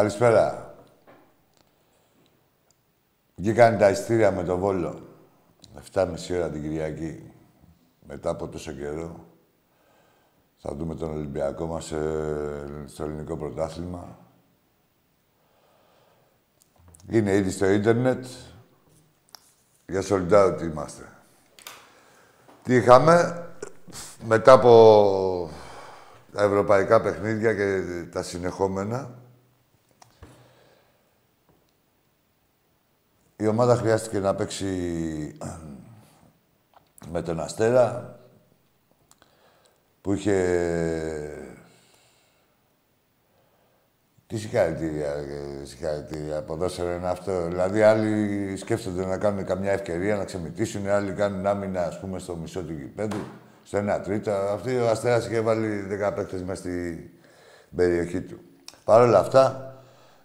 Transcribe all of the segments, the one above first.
Καλησπέρα. Βγήκαν τα ειστήρια με το Βόλο. 7.30 ώρα την Κυριακή. Μετά από τόσο καιρό. Θα δούμε τον Ολυμπιακό μας ε, στο ελληνικό πρωτάθλημα. Είναι ήδη στο ίντερνετ. Για sold out είμαστε. Τι είχαμε μετά από τα ευρωπαϊκά παιχνίδια και τα συνεχόμενα. Η ομάδα χρειάστηκε να παίξει με τον Αστέρα που είχε... Τι συγχαρητήρια, συγχαρητήρια. Ποδόσφαιρο είναι αυτό. Δηλαδή, άλλοι σκέφτονται να κάνουν καμιά ευκαιρία να ξεμητήσουν, άλλοι κάνουν άμυνα, ας πούμε, στο μισό του γηπέδου, στο 1 τρίτο. Αυτή ο Αστέρας είχε βάλει 10 παίκτες μέσα στην περιοχή του. Παρ' όλα αυτά,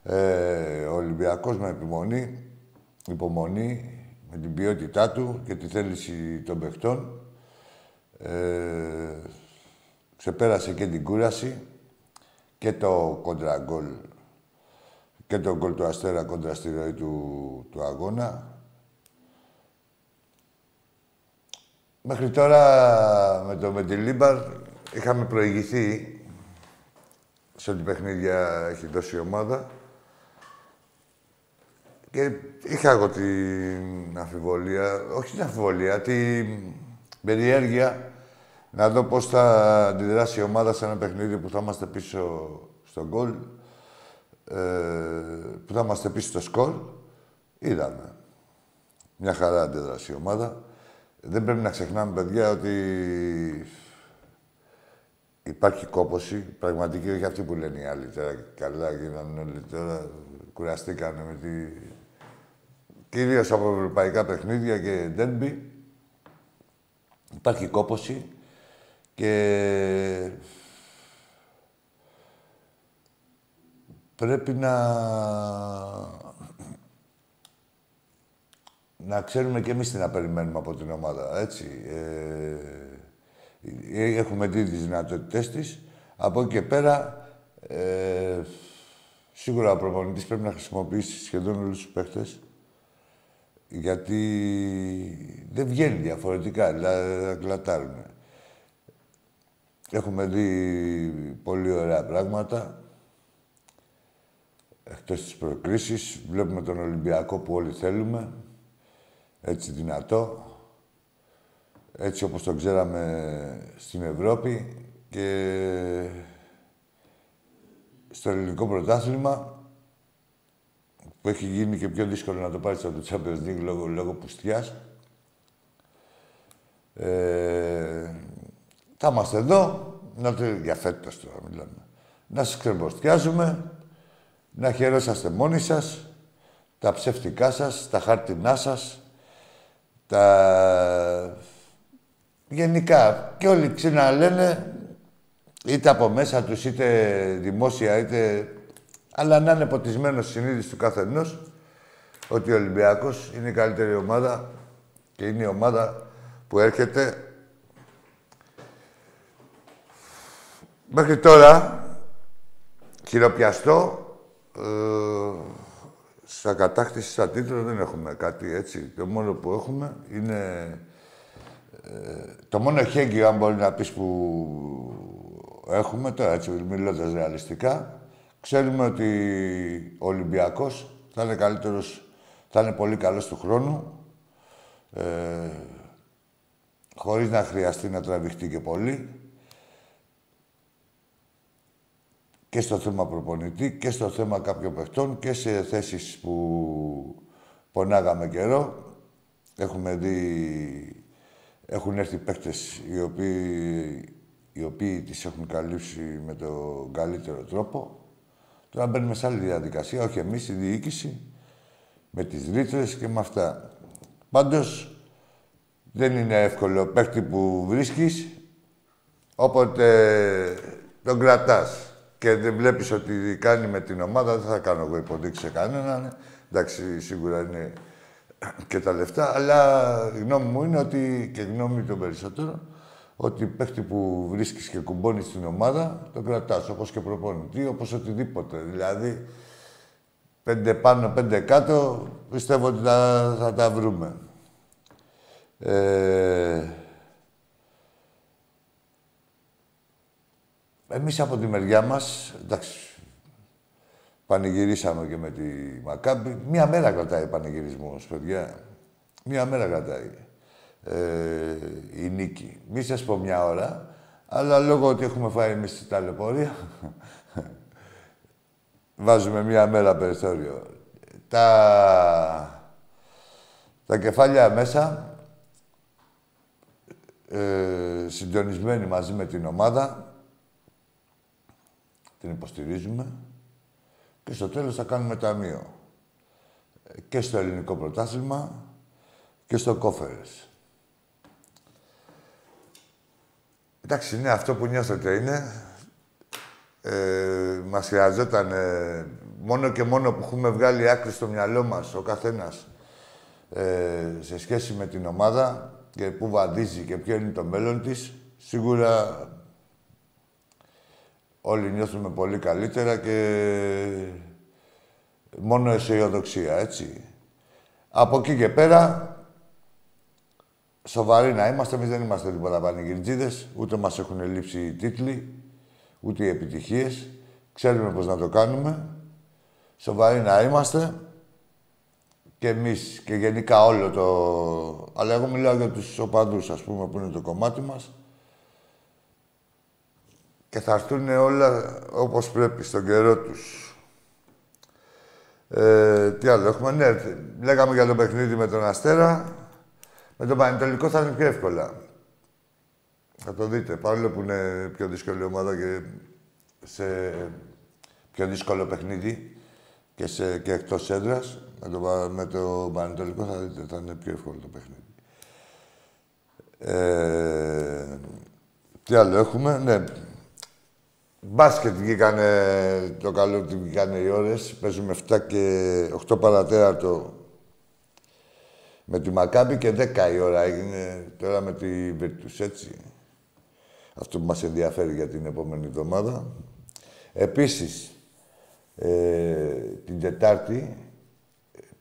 ε, ο Ολυμπιακός με επιμονή, υπομονή, με την ποιότητά του και τη θέληση των παιχτών, ε, ξεπέρασε και την κούραση και το κοντραγκόλ και το γκολ του Αστέρα κόντρα στη ροή του, του αγώνα. Μέχρι τώρα με το Μεντιλίμπαρ είχαμε προηγηθεί σε ό,τι παιχνίδια έχει δώσει η ομάδα. Και είχα εγώ την αμφιβολία, όχι την αμφιβολία, την περιέργεια να δω πώς θα αντιδράσει η ομάδα σε ένα παιχνίδι που θα είμαστε πίσω στο γκολ, ε, που θα είμαστε πίσω στο σκορ. Είδαμε. Μια χαρά αντιδράσει η ομάδα. Δεν πρέπει να ξεχνάμε, παιδιά, ότι υπάρχει κόποση. Πραγματική, όχι αυτή που λένε οι άλλοι τώρα. Καλά γίνανε όλοι τώρα. Κουραστήκανε με τη... Κυρίως από ευρωπαϊκά παιχνίδια και ντέρμπι. Υπάρχει κόποση και πρέπει να... να ξέρουμε και εμείς τι να περιμένουμε από την ομάδα, έτσι. Ε, έχουμε δει τις δυνατότητές της. Από εκεί και πέρα, ε, σίγουρα ο προπονητής πρέπει να χρησιμοποιήσει σχεδόν όλους τους παίχτες γιατί δεν βγαίνει διαφορετικά, δηλαδή κλατάρουν. Έχουμε δει πολύ ωραία πράγματα. Εκτός της προκρίσης, βλέπουμε τον Ολυμπιακό που όλοι θέλουμε. Έτσι δυνατό. Έτσι όπως τον ξέραμε στην Ευρώπη και στο ελληνικό πρωτάθλημα που έχει γίνει και πιο δύσκολο να το πάρεις από το Champions League λόγω, λόγω πουστιάς. Ε, θα είμαστε εδώ, να το, για φέτος τώρα μιλάμε. Να σας ξεμποστιάζουμε, να χαιρόσαστε μόνοι σας, τα ψεύτικά σας, τα χάρτινά σας, τα... Γενικά, και όλοι ξαναλένε, είτε από μέσα τους, είτε δημόσια, είτε... Αλλά να είναι ποτισμένος συνείδηση του καθενός ότι ο Ολυμπιακός είναι η καλύτερη ομάδα και είναι η ομάδα που έρχεται Μέχρι τώρα, χειροπιαστό, ε, στα κατάκτηση στα τίτλα δεν έχουμε κάτι έτσι. Το μόνο που έχουμε είναι... Ε, το μόνο χέγγιο, αν μπορεί να πεις, που έχουμε, τώρα έτσι μιλώντας ρεαλιστικά, ξέρουμε ότι ο Ολυμπιακός θα είναι καλύτερος, θα είναι πολύ καλός του χρόνου, ε, χωρίς να χρειαστεί να τραβηχτεί και πολύ. και στο θέμα προπονητή και στο θέμα κάποιων παιχτών και σε θέσεις που πονάγαμε καιρό. Έχουμε δει... Έχουν έρθει παίχτες οι οποίοι, οι οποίοι τις έχουν καλύψει με τον καλύτερο τρόπο. Τώρα μπαίνουμε σε άλλη διαδικασία, όχι εμείς, η διοίκηση, με τις ρήτρες και με αυτά. Πάντως, δεν είναι εύκολο παίχτη που βρίσκεις, όποτε τον κρατάς και δεν βλέπεις ότι κάνει με την ομάδα, δεν θα κάνω εγώ υποδείξει σε κανέναν. Εντάξει, σίγουρα είναι και τα λεφτά, αλλά η γνώμη μου είναι ότι, και η γνώμη των περισσότερων, ότι παίχτη που βρίσκεις και κουμπώνεις στην ομάδα, τον κρατάς, όπως και προπονητή, όπως οτιδήποτε. Δηλαδή, Πέντε πάνω, πέντε κάτω, πιστεύω ότι θα, θα τα βρούμε. Ε, εμείς από τη μεριά μας, εντάξει, πανηγυρίσαμε και με τη Μακάμπη. Μία μέρα κρατάει πανηγυρισμός, παιδιά. Μία μέρα κρατάει ε, η νίκη. Μη σας πω μια ώρα, αλλά λόγω ότι έχουμε φάει εμείς τη ταλαιπωρία, βάζουμε μία μέρα περιθώριο. Τα, τα κεφάλια μέσα, ε, συντονισμένοι μαζί με την ομάδα, την υποστηρίζουμε και στο τέλος θα κάνουμε ταμείο. Και στο ελληνικό πρωτάθλημα και στο κόφερες. Εντάξει, ναι, αυτό που νιώθετε είναι. Ε, μας χρειαζόταν ε, μόνο και μόνο που έχουμε βγάλει άκρη στο μυαλό μας ο καθένας ε, σε σχέση με την ομάδα και πού βαδίζει και ποιο είναι το μέλλον της, σίγουρα όλοι νιώθουμε πολύ καλύτερα και μόνο αισιοδοξία, έτσι. Από εκεί και πέρα, σοβαροί να είμαστε, εμείς δεν είμαστε τίποτα πανηγυρτζίδες, ούτε μας έχουν λείψει οι τίτλοι, ούτε οι επιτυχίες. Ξέρουμε πώς να το κάνουμε. Σοβαροί να είμαστε και εμείς και γενικά όλο το... Αλλά εγώ μιλάω για τους οπαδούς, ας πούμε, που είναι το κομμάτι μας. Και θα έρθουν όλα όπως πρέπει, στον καιρό τους. Ε, τι άλλο έχουμε, ναι, λέγαμε για το παιχνίδι με τον Αστέρα. Με τον Πανετολικό θα είναι πιο εύκολα. Θα το δείτε, παρόλο που είναι πιο δύσκολη ομάδα και σε πιο δύσκολο παιχνίδι και, σε, και εκτός έδρας, με το, με το Πανετολικό θα δείτε, θα είναι πιο εύκολο το παιχνίδι. Ε, τι άλλο έχουμε, ναι. Μπάσκετ βγήκανε το καλό ότι βγήκανε οι ώρες. Παίζουμε 7 και 8 παρατέρατο με τη Μακάμπη και 10 η ώρα έγινε τώρα με τη Virtus, έτσι. Αυτό που μας ενδιαφέρει για την επόμενη εβδομάδα. Επίσης, ε, την Τετάρτη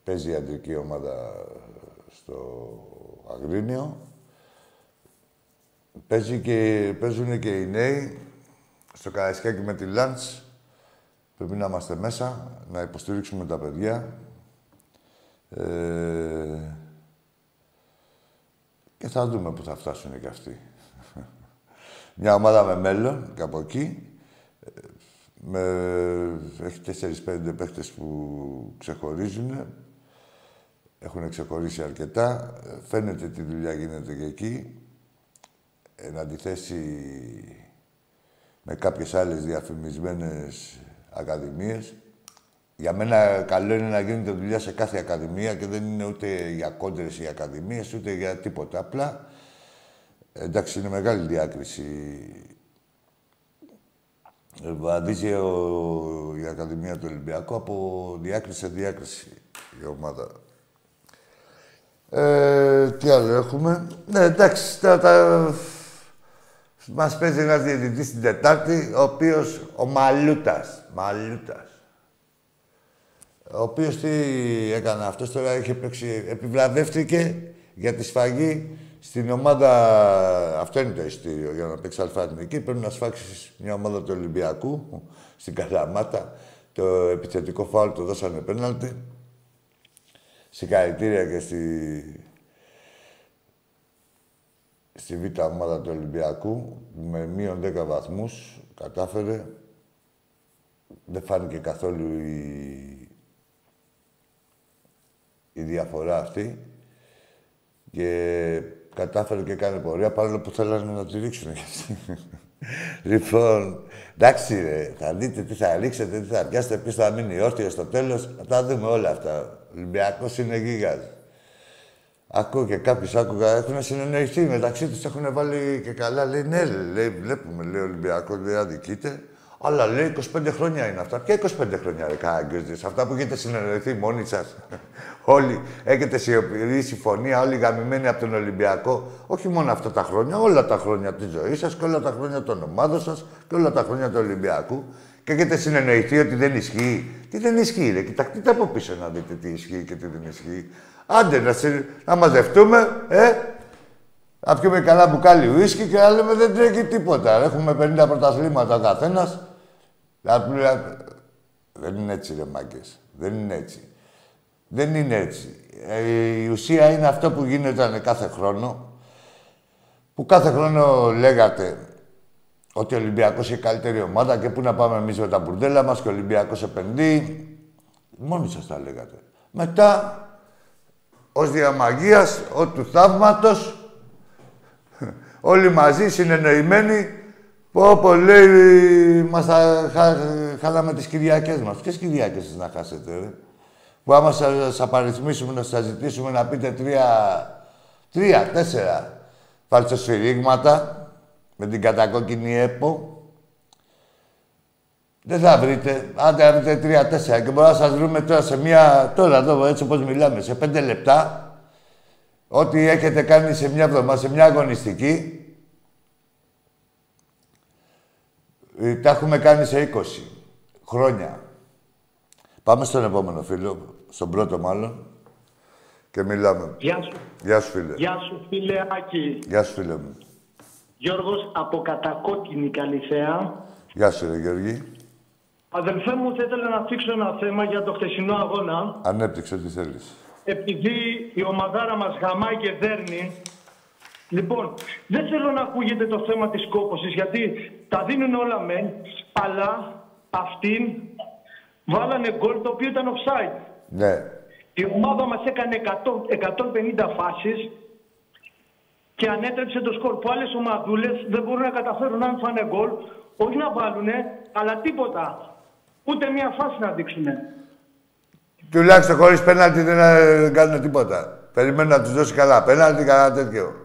παίζει η αντρική ομάδα στο Αγρίνιο. Παίζει και, παίζουν και οι νέοι στο Καραϊσκάκι με τη Λάντς. Πρέπει να είμαστε μέσα, να υποστηρίξουμε τα παιδιά. Ε, και θα δούμε που θα φτάσουν και αυτοί. Μια ομάδα με μέλλον και από εκεί. Με... Έχει τέσσερις-πέντε παίχτες που ξεχωρίζουν. Έχουν ξεχωρίσει αρκετά. Φαίνεται τι δουλειά γίνεται και εκεί. Εν αντιθέσει με κάποιες άλλες διαφημισμένες ακαδημίες. Για μένα καλό είναι να γίνεται δουλειά σε κάθε ακαδημία και δεν είναι ούτε για κόντρες οι ακαδημίες, ούτε για τίποτα. Απλά, εντάξει, είναι μεγάλη διάκριση. Βαδίζει η Ακαδημία του Ολυμπιακού από διάκριση σε διάκριση η ομάδα. Ε, τι άλλο έχουμε; Ναι, εντάξει, τα, τα... Μας παίζει ένας διαιτητής την Τετάρτη, ο οποίος, ο Μαλούτας. Μαλούτας ο οποίος τι έκανε αυτός τώρα, είχε παίξει, επιβλαβεύτηκε για τη σφαγή στην ομάδα. Αυτό είναι το ειστήριο για να παίξει αλφα-εθνική. Πρέπει να σφάξεις μια ομάδα του Ολυμπιακού στην Καλαμάτα. Το επιθετικό φάουλ το δώσανε πέναλτι. Συγχαρητήρια και στη, στη β' ομάδα του Ολυμπιακού με μείον 10 βαθμούς κατάφερε. Δεν φάνηκε καθόλου η η διαφορά αυτή και κατάφερε και κάνει πορεία παρόλο που θέλανε να τη ρίξουν. λοιπόν, εντάξει ρε, θα δείτε τι θα ρίξετε, τι θα πιάσετε, ποιος θα μείνει όρθιος στο τέλος. Θα τα δούμε όλα αυτά. Ο Ολυμπιακός είναι γίγας. Ακούω και κάποιους άκουγα, έχουν συνεννοηθεί μεταξύ τους, έχουν βάλει και καλά. Λέει ναι, λέει, βλέπουμε, λέει Ολυμπιακός, δεν αδικείται. Αλλά λέει 25 χρόνια είναι αυτά. Και 25 χρόνια ρε κάγκριτες. Αυτά που έχετε συνεννοηθεί μόνοι σας. όλοι έχετε σιωπηρή συμφωνία, όλοι γαμημένοι από τον Ολυμπιακό. Όχι μόνο αυτά τα χρόνια, όλα τα χρόνια της ζωής σας και όλα τα χρόνια των ομάδων σας και όλα τα χρόνια του Ολυμπιακού. και έχετε συνεννοηθεί ότι δεν ισχύει. Τι δεν ισχύει, ρε. Κοιτάξτε από πίσω να δείτε τι ισχύει και τι δεν ισχύει. Άντε να, σε, να μαζευτούμε, ε, να πιούμε καλά μπουκάλι ουίσκι και να λέμε δεν τρέχει τίποτα. Έχουμε 50 πρωταθλήματα ο καθένας. Δεν είναι έτσι, ρε μάγκες. Δεν είναι έτσι. Δεν είναι έτσι. Ε, η ουσία είναι αυτό που γίνεται κάθε χρόνο. Που κάθε χρόνο λέγατε ότι ο Ολυμπιακός είναι η καλύτερη ομάδα και πού να πάμε εμείς με τα μπουρδέλα μας και ο Ολυμπιακός επενδύει. Μόνοι σας τα λέγατε. Μετά, ως διαμαγείας, ο του θαύματος, όλοι μαζί συνεννοημένοι, πω πω λέει, μας θα χα, χάλαμε τις Κυριακές μας. Ποιες Κυριακές να χάσετε, ρε; Που άμα σας απαριθμίσουμε, να σας ζητήσουμε να πείτε τρία, τρία, τέσσερα φαλτσοσφυρίγματα, με την κατακόκκινη ΕΠΟ, δεν θα βρείτε. Αν θα βρείτε τρία-τέσσερα και μπορούμε να σας βρούμε τώρα σε μία... Τώρα εδώ, έτσι όπως μιλάμε, σε πέντε λεπτά, ό,τι έχετε κάνει σε μια εβδομάδα, σε μια αγωνιστική, ε, τα έχουμε κάνει σε 20 χρόνια. Πάμε στον επόμενο φίλο, στον πρώτο μάλλον, και μιλάμε. Γεια σου. Γεια σου, φίλε. Γεια σου, φίλε Άκη. Γεια σου, φίλε μου. Γιώργος από Κατακόκκινη Καλυθέα. Γεια σου, ρε Γιώργη. Αδελφέ μου, θα ήθελα να θίξω ένα θέμα για το χτεσινό αγώνα. Ανέπτυξε ό,τι θέλεις. Επειδή η ομαδάρα μας γαμάει και δέρνει, λοιπόν, δεν θέλω να ακούγεται το θέμα της κόπωσης, γιατί τα δίνουν όλα μεν, αλλά αυτήν βάλανε γκολ το οποίο ήταν offside. Ναι. Η ομάδα μας έκανε 100, 150 φάσεις και ανέτρεψε το σκορ που άλλες ομαδούλες δεν μπορούν να καταφέρουν αν φάνε γκολ, όχι να βάλουν, αλλά τίποτα. Ούτε μία φάση να δείξουν. Τουλάχιστον χωρίς πέναλτι δεν κάνουν τίποτα. Περιμένουν να τους δώσει καλά πέναλτι, καλά τέτοιο.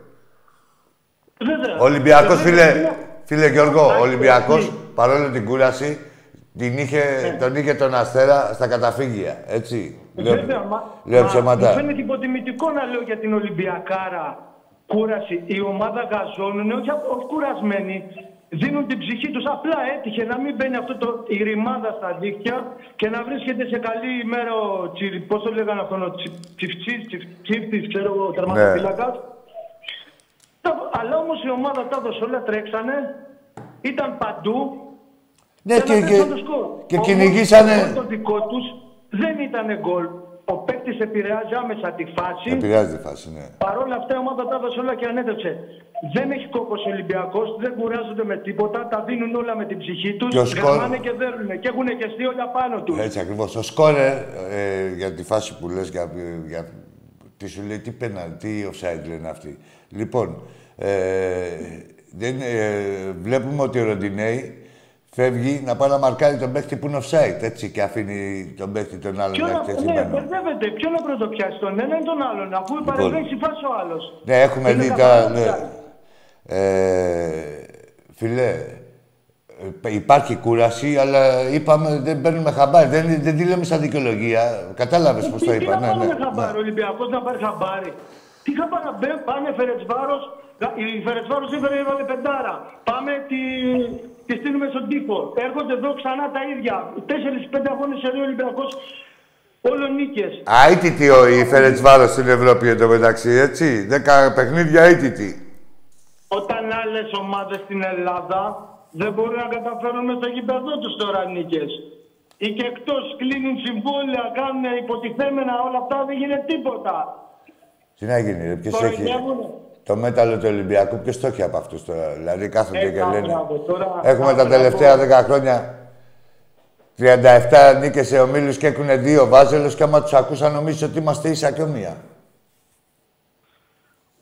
Βέβαια. Ολυμπιακός, φίλε, φίλε Γιώργο, ο Ολυμπιακός παρόλο την κούραση την είχε, ναι. τον είχε τον Αστέρα στα καταφύγια. Έτσι. Βέβαια, λέω, μα, λέω ψέματα. Μου φαίνεται υποτιμητικό να λέω για την Ολυμπιακάρα κούραση. Η ομάδα γαζώνουν, όχι, όχι κουρασμένοι, δίνουν την ψυχή τους. Απλά έτυχε να μην μπαίνει αυτό το, η ρημάδα στα δίχτυα και να βρίσκεται σε καλή ημέρα ο Τσιρι, πώς το λέγανε αυτόν, ο Τσιφτσής, Τσιφτής, ξέρω εγώ, τερματοφύλακας. Ναι. Αλλά όμως η ομάδα τα έδωσε όλα, τρέξανε, ήταν παντού. Ναι, και, και, και κυνηγήσανε... Το δικό τους δεν ήταν γκολ. Ο παίκτης επηρεάζει άμεσα τη φάση. Επηρεάζει τη φάση, ναι. Παρ' όλα αυτά η ομάδα τα έδωσε όλα και ανέτρεψε. Δεν έχει κόπος ο Ολυμπιακός, δεν κουράζονται με τίποτα. Τα δίνουν όλα με την ψυχή τους. Και σκόρ... και δέρνουν και έχουν και όλα πάνω τους. Έτσι ακριβώς. Ο σκόρε ε, για τη φάση που λες, για, για, τι σου λέει, τι πέναλτι, τι offside λένε αυτοί. Λοιπόν, ε, δεν, ε, βλέπουμε ότι ο Ροντινέη φεύγει να πάει να μαρκάρει τον παίχτη που είναι offside, έτσι, και αφήνει τον παίχτη τον άλλον να έχει Ναι, μπερδεύεται. Ποιο να πρωτοπιάσει τον ένα ή τον άλλον, αφού λοιπόν, παρεμβαίνεις φάση ο άλλος. Ναι, έχουμε δει τα... Ναι. Ε, φιλέ, ε, υπάρχει κούραση, αλλά είπαμε δεν παίρνουμε χαμπάρι. Δεν, δεν τη λέμε σαν δικαιολογία. Κατάλαβες πώς το είπα. Τι να ναι, ναι, χαμπάρι, ναι. ο Ολυμπιακός να πάρει χαμπάρι. Τι χαμπάρι, πάνε Φερετσβάρος, η Φερετσβάρος έφερε έβαλε πεντάρα. Πάμε τη, τη στείλουμε στον τύπο. Έρχονται εδώ ξανά τα ίδια. Τέσσερι-πέντε αγώνες σε δύο Ολυμπιακός. Όλο νίκες. Αίτητη ο η Φερετσβάρος στην Ευρώπη εντωμεταξύ, έτσι; Δέκα παιχνίδια αίτητη. Όταν άλλες ομάδες στην Ελλάδα δεν μπορούν να καταφέρουν με το γήπεδο τους τώρα νίκες. Ή και εκτός κλείνουν συμβόλαια, κάνουν υποτιθέμενα όλα αυτά, δεν γίνεται τίποτα. Τι να γίνει, ρε, ποιος έχει... Το μέταλλο του Ολυμπιακού, ποιος το έχει από αυτούς τώρα. Δηλαδή κάθονται ε, και λένε. Έχουμε τα τελευταία 10 χρόνια 37 νίκες σε ομίλους και έχουν δύο βάζελους και άμα τους ακούσα νομίζω ότι είμαστε ίσα και ομοία.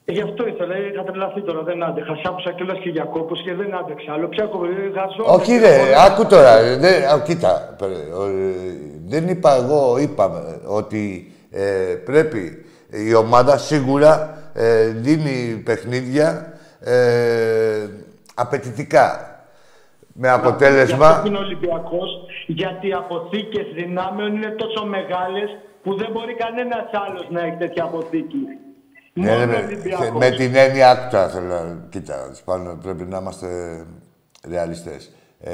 Ε, γι' αυτό ήθελα, είχα τρελαθεί τώρα, δεν άντεχα. Σ' κιόλας και για κόπο και δεν άντεξα. Αλλά πια γαζό. Όχι, ρε, άκου τώρα. Δεν, κοίτα, δεν είπα εγώ, είπα ότι ε, πρέπει η ομάδα σίγουρα ε, δίνει παιχνίδια ε, απαιτητικά. Με αποτέλεσμα... Αυτό είναι Ολυμπιακός, γιατί οι αποθήκες δυνάμεων είναι τόσο μεγάλες που δεν μπορεί κανένας άλλος να έχει τέτοια αποθήκη. Ναι, Μόνο ναι, με την έννοια άκουτα θέλω Κοίτα, πάνω πρέπει να είμαστε ρεαλιστές. Ε,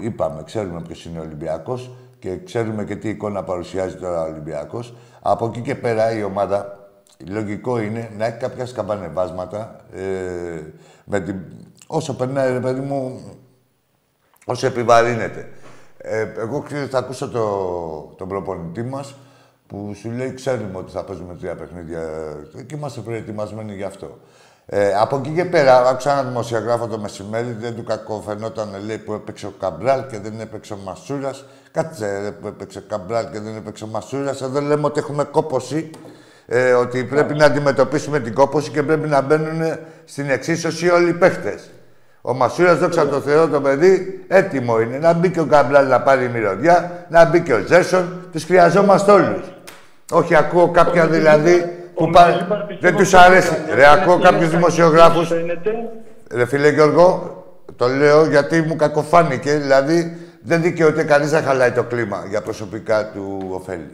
είπαμε, ξέρουμε ποιος είναι ο Ολυμπιακός και ξέρουμε και τι εικόνα παρουσιάζει τώρα ο Ολυμπιακός. Από εκεί και πέρα η ομάδα, λογικό είναι να έχει κάποια σκαμπανεβάσματα ε, με την... όσο περνάει, ρε παιδί μου, όσο επιβαρύνεται. Ε, εγώ θα ακούσω το, τον προπονητή μας που σου λέει ξέρουμε ότι θα παίζουμε τρία παιχνίδια και είμαστε προετοιμασμένοι γι' αυτό. Ε, από εκεί και πέρα, άκουσα ένα δημοσιογράφο το μεσημέρι, δεν του κακοφαινόταν λέει, που έπαιξε ο Καμπράλ και δεν έπαιξε ο Μασούρας. Κάτσε που έπαιξε ο Καμπράλ και δεν έπαιξε ο Μασούρας. Εδώ λέμε ότι έχουμε κόποση, ε, ότι πρέπει να αντιμετωπίσουμε την κόποση και πρέπει να μπαίνουν στην εξίσωση όλοι οι παίχτες. Ο Μασούρας, δόξα τω Θεώ, το παιδί έτοιμο είναι. Να μπει και ο Καμπράλ να πάρει μυρωδιά, να μπει και ο Ζέσον. Τους χρειαζόμαστε όλους. Όχι, ακούω κάποια δηλαδή που πά... δεν τους αρέσει. Ρε, ακούω κάποιους δημοσιογράφους. Ρε φίλε Γιώργο, το λέω γιατί μου κακοφάνηκε. Δηλαδή, δεν δικαιούται κανείς να χαλάει το κλίμα για προσωπικά του ωφέλη.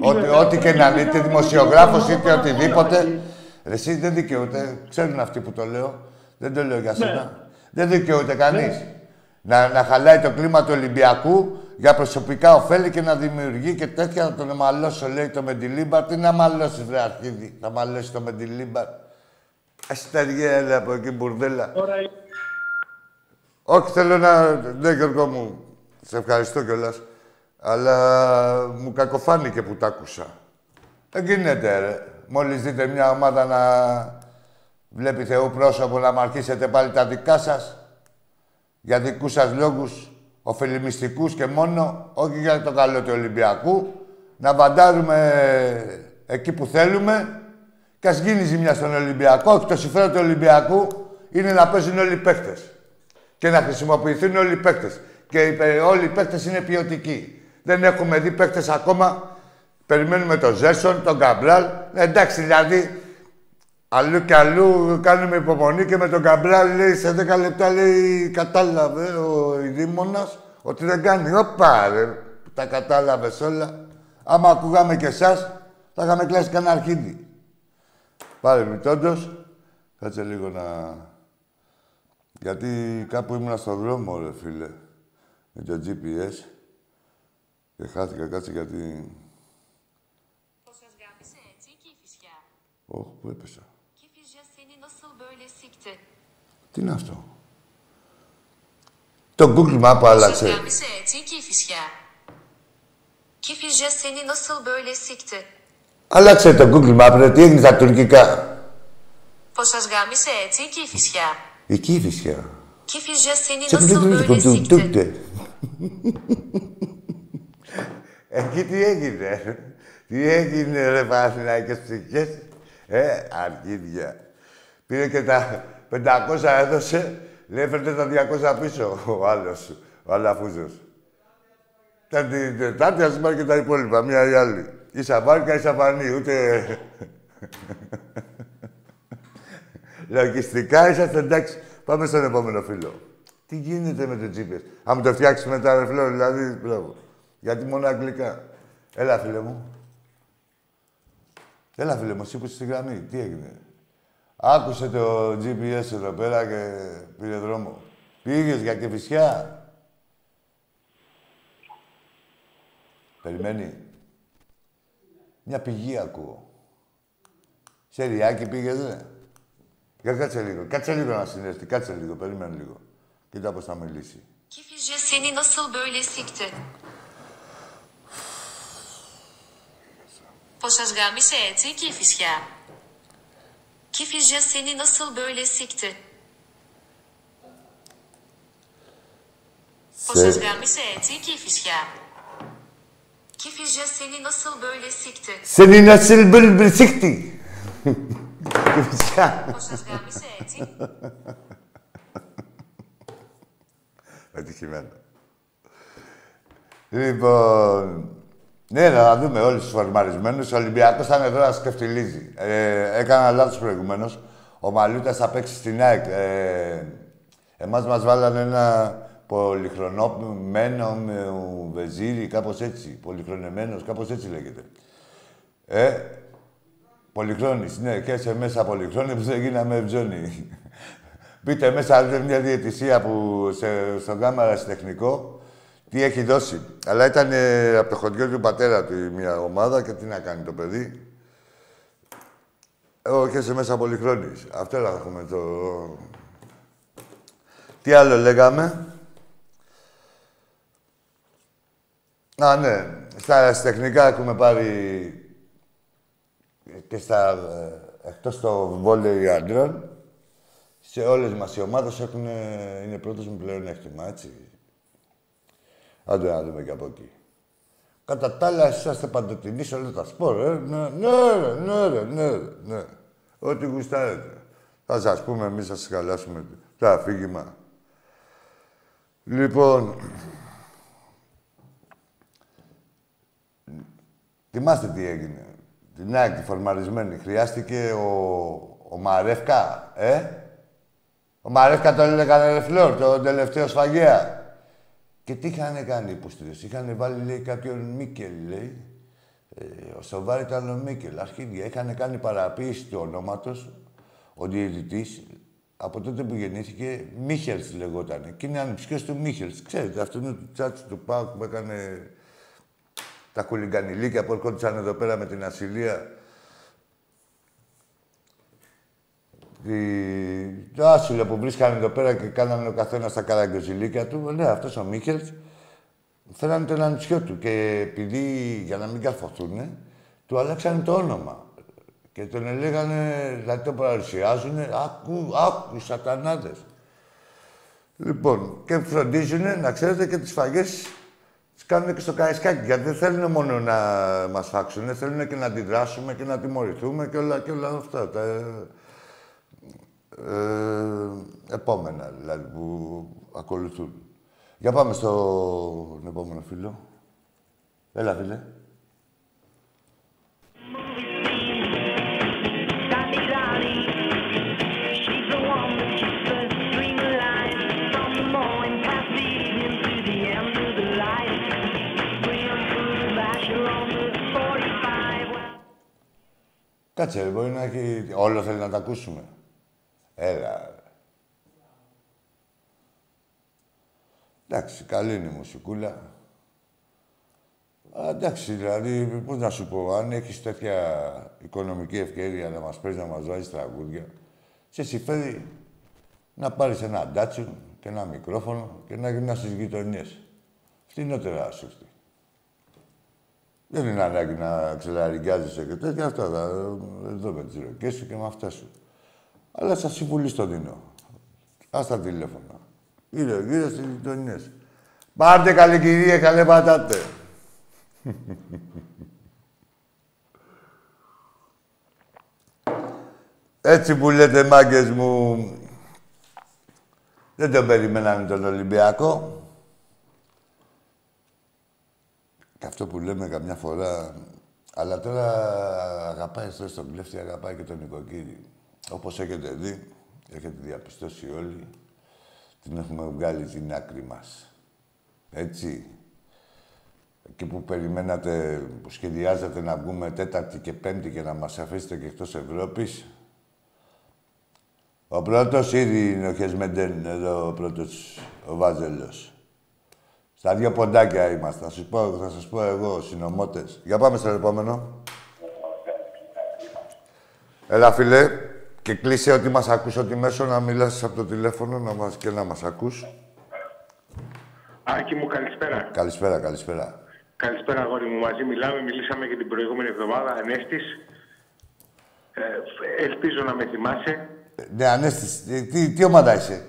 Ό,τι, ό,τι και να είναι, είτε δημοσιογράφος είτε οτιδήποτε. Ρε, εσύ δεν δικαιούται. Ξέρουν αυτοί που το λέω. Δεν το λέω για σένα. Ναι. Δεν δικαιούται κανείς. Ναι. Να, να χαλάει το κλίμα του Ολυμπιακού για προσωπικά ωφέλη και να δημιουργεί και τέτοια να τον μαλώσω, λέει το Μεντιλίμπαρ. Τι να μαλώσει, βρε αρχίδι, θα μαλώσει το Μεντιλίμπαρ. Αστεριέ, έλα από εκεί, μπουρδέλα. Όχι, θέλω να... Ναι, Γιώργο μου, σε ευχαριστώ κιόλας. Αλλά μου κακοφάνηκε που τ' άκουσα. Δεν γίνεται, ρε. Μόλις δείτε μια ομάδα να βλέπει Θεού πρόσωπο να μαρκίσετε πάλι τα δικά σας για δικούς σας λόγους ωφελημιστικούς και μόνο, όχι για το καλό του Ολυμπιακού, να βαντάρουμε εκεί που θέλουμε και ας γίνει ζημιά στον Ολυμπιακό. Όχι, το συμφέρον του Ολυμπιακού είναι να παίζουν όλοι οι παίχτες και να χρησιμοποιηθούν όλοι οι παίχτες. Και όλοι οι παίχτες είναι ποιοτικοί. Δεν έχουμε δει παίχτες ακόμα. Περιμένουμε τον Ζέσον, τον Καμπράλ. Ε, εντάξει, δηλαδή, αλλού και αλλού κάνουμε υπομονή και με τον Καμπράλ λέει σε 10 λεπτά λέει κατάλαβε ο Ιδήμονας ότι δεν κάνει. Ωπα, ρε, τα κατάλαβες όλα. Άμα ακούγαμε και εσάς, θα είχαμε κλάσει κανένα αρχίδι. Πάρε μητώντος. Κάτσε λίγο να... Γιατί κάπου ήμουν στον δρόμο, ρε φίλε. Με το GPS. Και χάθηκα, κάτσε γιατί... Πώς σας γάμισε έτσι και η φυσιά. Ωχ, πού έπεσα. Kifizce seni nasıl böyle sikti? Τι είναι αυτό; Το Google Map άλλαξε. Πώς γάμισε έτσι και η φυσιά. Kifizce seni nasıl böyle sikti? Άλλαξε το Google Map, ρε. Τι έγινε στα τουρκικά; Πώς σας γάμισε έτσι και η φυσιά. Η Κήφισια. Kifizce seni Σε nasıl böyle sikti? τούτε. Εκεί τι έγινε. Τι έγινε ρε Παναθηναϊκές ψυχές; Ε, αρχίδια. Πήρε και τα 500 έδωσε. Λέει φέρτε τα 200 πίσω ο άλλος, ο Αλαφούζος. Ήταν την Τετάρτη, ας πάρει και τα υπόλοιπα, μία ή άλλη. Ή Σαββάρκα ή Σαββανή, ούτε... Λογιστικά είσαστε εντάξει. Πάμε στον επόμενο φίλο. Τι γίνεται με το GPS. Αν μου το φτιάξεις μετά, ρε φίλο, δηλαδή, μπράβο. Γιατί μόνο αγγλικά. Έλα, φίλε μου. Έλα, φίλε μου, σήκωσε στη γραμμή. Τι έγινε; Άκουσε το GPS εδώ πέρα και πήρε δρόμο. Πήγες για Κεφισιά. Περιμένει. Μια πηγή ακούω. Σε ριάκι πήγες, δε. Για κάτσε λίγο. Κάτσε λίγο να συνέστη. Κάτσε λίγο. Περιμένει λίγο. Κοίτα πώς θα μιλήσει. Kifizce seni nasıl böyle sikti? Πώς σας γάμισε έτσι και η φυσιά. Kifizce seni nasıl böyle sikti? Πώς σας Σε... γάμισε έτσι και η φυσιά. Kifizce seni nasıl böyle sikti? Seni nasıl bülbül sikti. Κεφισιά. Πώς σας γάμισε έτσι? Ατυχημένο. Λοιπόν, ναι, να δούμε όλους τους φορμαρισμένους. Ο Ολυμπιακός θα είναι εδώ να σκεφτιλίζει. Ε, έκανα λάθος προηγουμένως. Ο Μαλούτας θα παίξει στην ΑΕΚ. Ε, εμάς μας βάλανε ένα πολυχρονόμενο με βεζίρι, κάπως έτσι. Πολυχρονεμένος, κάπως έτσι λέγεται. Ε, Πολυχρόνης, ναι, και σε μέσα πολυχρόνη που δεν γίναμε ευζώνη. Μπείτε μέσα, δείτε μια διαιτησία που σε, στον κάμερα τεχνικό τι έχει δώσει. Αλλά ήταν ε, από το χωριό του πατέρα του μια ομάδα και τι να κάνει το παιδί. Εγώ σε μέσα πολυχρόνης. Αυτό έχουμε το... Τι άλλο λέγαμε; Α, ναι. Στα τεχνικά έχουμε πάρει και στα... Ε, εκτός το βόλεϊ αντρών, σε όλες μας οι ομάδες έχουν, είναι πρώτος με πλεονέκτημα, έτσι. Άντε να δούμε και από εκεί. Κατά τα άλλα, είσαστε παντοτινοί σε όλα τα σπορ, ε. Ναι, ναι, ναι, ναι, ναι, ναι. Ό,τι γουστάρετε. Θα σας πούμε, εμείς θα σας χαλάσουμε το αφήγημα. Λοιπόν, θυμάστε τι έγινε. Την άκρη φορμαρισμένη. Χρειάστηκε ο, ο Μαρεύκα, ε. Ο Μαρεύκα τον έλεγαν Φλόρ, το τελευταίο σφαγέα. Και τι είχαν κάνει οι υποστηρίες. Είχαν βάλει, λέει, κάποιον Μίκελ, λέει. Ε, ο Σοβάρη ήταν ο Μίκελ, αρχίδια. Είχαν κάνει παραποίηση του ονόματος, ο διαιτητής, από τότε που γεννήθηκε, Μίχελς λεγόταν. Και είναι ανιψιός του Μίχελς. Ξέρετε, αυτό είναι του τσάτσου του Πάουκ που έκανε τα κουλιγκανιλίκια που έρχονταν εδώ πέρα με την ασυλία. Το άσυλο που βρίσκανε εδώ πέρα και κάνανε ο καθένας τα καραγκιοζηλίκια του. Ναι, αυτός ο Μίχελς. Φέρανε τον ανιψιό του και επειδή για να μην καρφωθούν, του αλλάξανε το όνομα. Και τον έλεγανε, δηλαδή τον παρουσιάζουν, άκου, άκου, οι σατανάδες. Λοιπόν, και φροντίζουν, να ξέρετε, και τις φαγές τις κάνουν και στο Καϊσκάκι, γιατί δεν θέλουν μόνο να μας φάξουν, θέλουν και να αντιδράσουμε και να τιμωρηθούμε και όλα, και όλα αυτά. Τα, ε, επόμενα, δηλαδή, που ακολουθούν. Για πάμε στον επόμενο φίλο. Έλα, φίλε. Κάτσε, μπορεί να έχει... Όλο θέλει να τα ακούσουμε. Έλα. Εντάξει, καλή είναι η μουσικούλα. Α, εντάξει, δηλαδή, πώς να σου πω, αν έχεις τέτοια οικονομική ευκαιρία να μας παίζει να μας βάζεις τραγούδια, σε συμφέρει να πάρεις ένα ντάτσο και ένα μικρόφωνο και να γυρνάς στις γειτονιές. Φτηνότερα σου αυτή. Δεν είναι ανάγκη να ξελαριγκάζεσαι και τέτοια αυτά. Θα, εδώ με τις ροκές σου και με αυτά σου. Αλλά σας συμβουλή το δίνω. Ας τα τηλέφωνα. Γύρω, γύρω στις γειτονιές. Πάρτε καλή κυρία, καλέ πατάτε. Έτσι που λέτε, μάγκες μου, δεν τον περιμένανε τον Ολυμπιακό. Και αυτό που λέμε καμιά φορά... Αλλά τώρα αγαπάει αυτό στον κλέφτη, αγαπάει και τον νοικοκύρη. Όπως έχετε δει, έχετε διαπιστώσει όλοι, την έχουμε βγάλει την άκρη μας. Έτσι. Εκεί που περιμένατε, που σχεδιάζατε να βγούμε Τέταρτη και Πέμπτη και να μας αφήσετε και εκτός Ευρώπης, ο πρώτος ήδη είναι ο Χεσμεντέν, εδώ ο πρώτος, ο Βάζελος. Στα δύο ποντάκια είμαστε. Θα σας πω, θα σας πω εγώ, συνομότες. Για πάμε στο επόμενο. Έλα, φίλε. Και κλείσε ότι μας ακούς ότι μέσω να μιλάς από το τηλέφωνο να μας, και να μας ακούς. Άκη μου, καλησπέρα. Καλησπέρα, καλησπέρα. Καλησπέρα, αγόρι μου. Μαζί μιλάμε. Μιλήσαμε και την προηγούμενη εβδομάδα, Ανέστης. Ε, ελπίζω να με θυμάσαι. Ναι, Ανέστης. Ε, τι, τι ομάδα είσαι;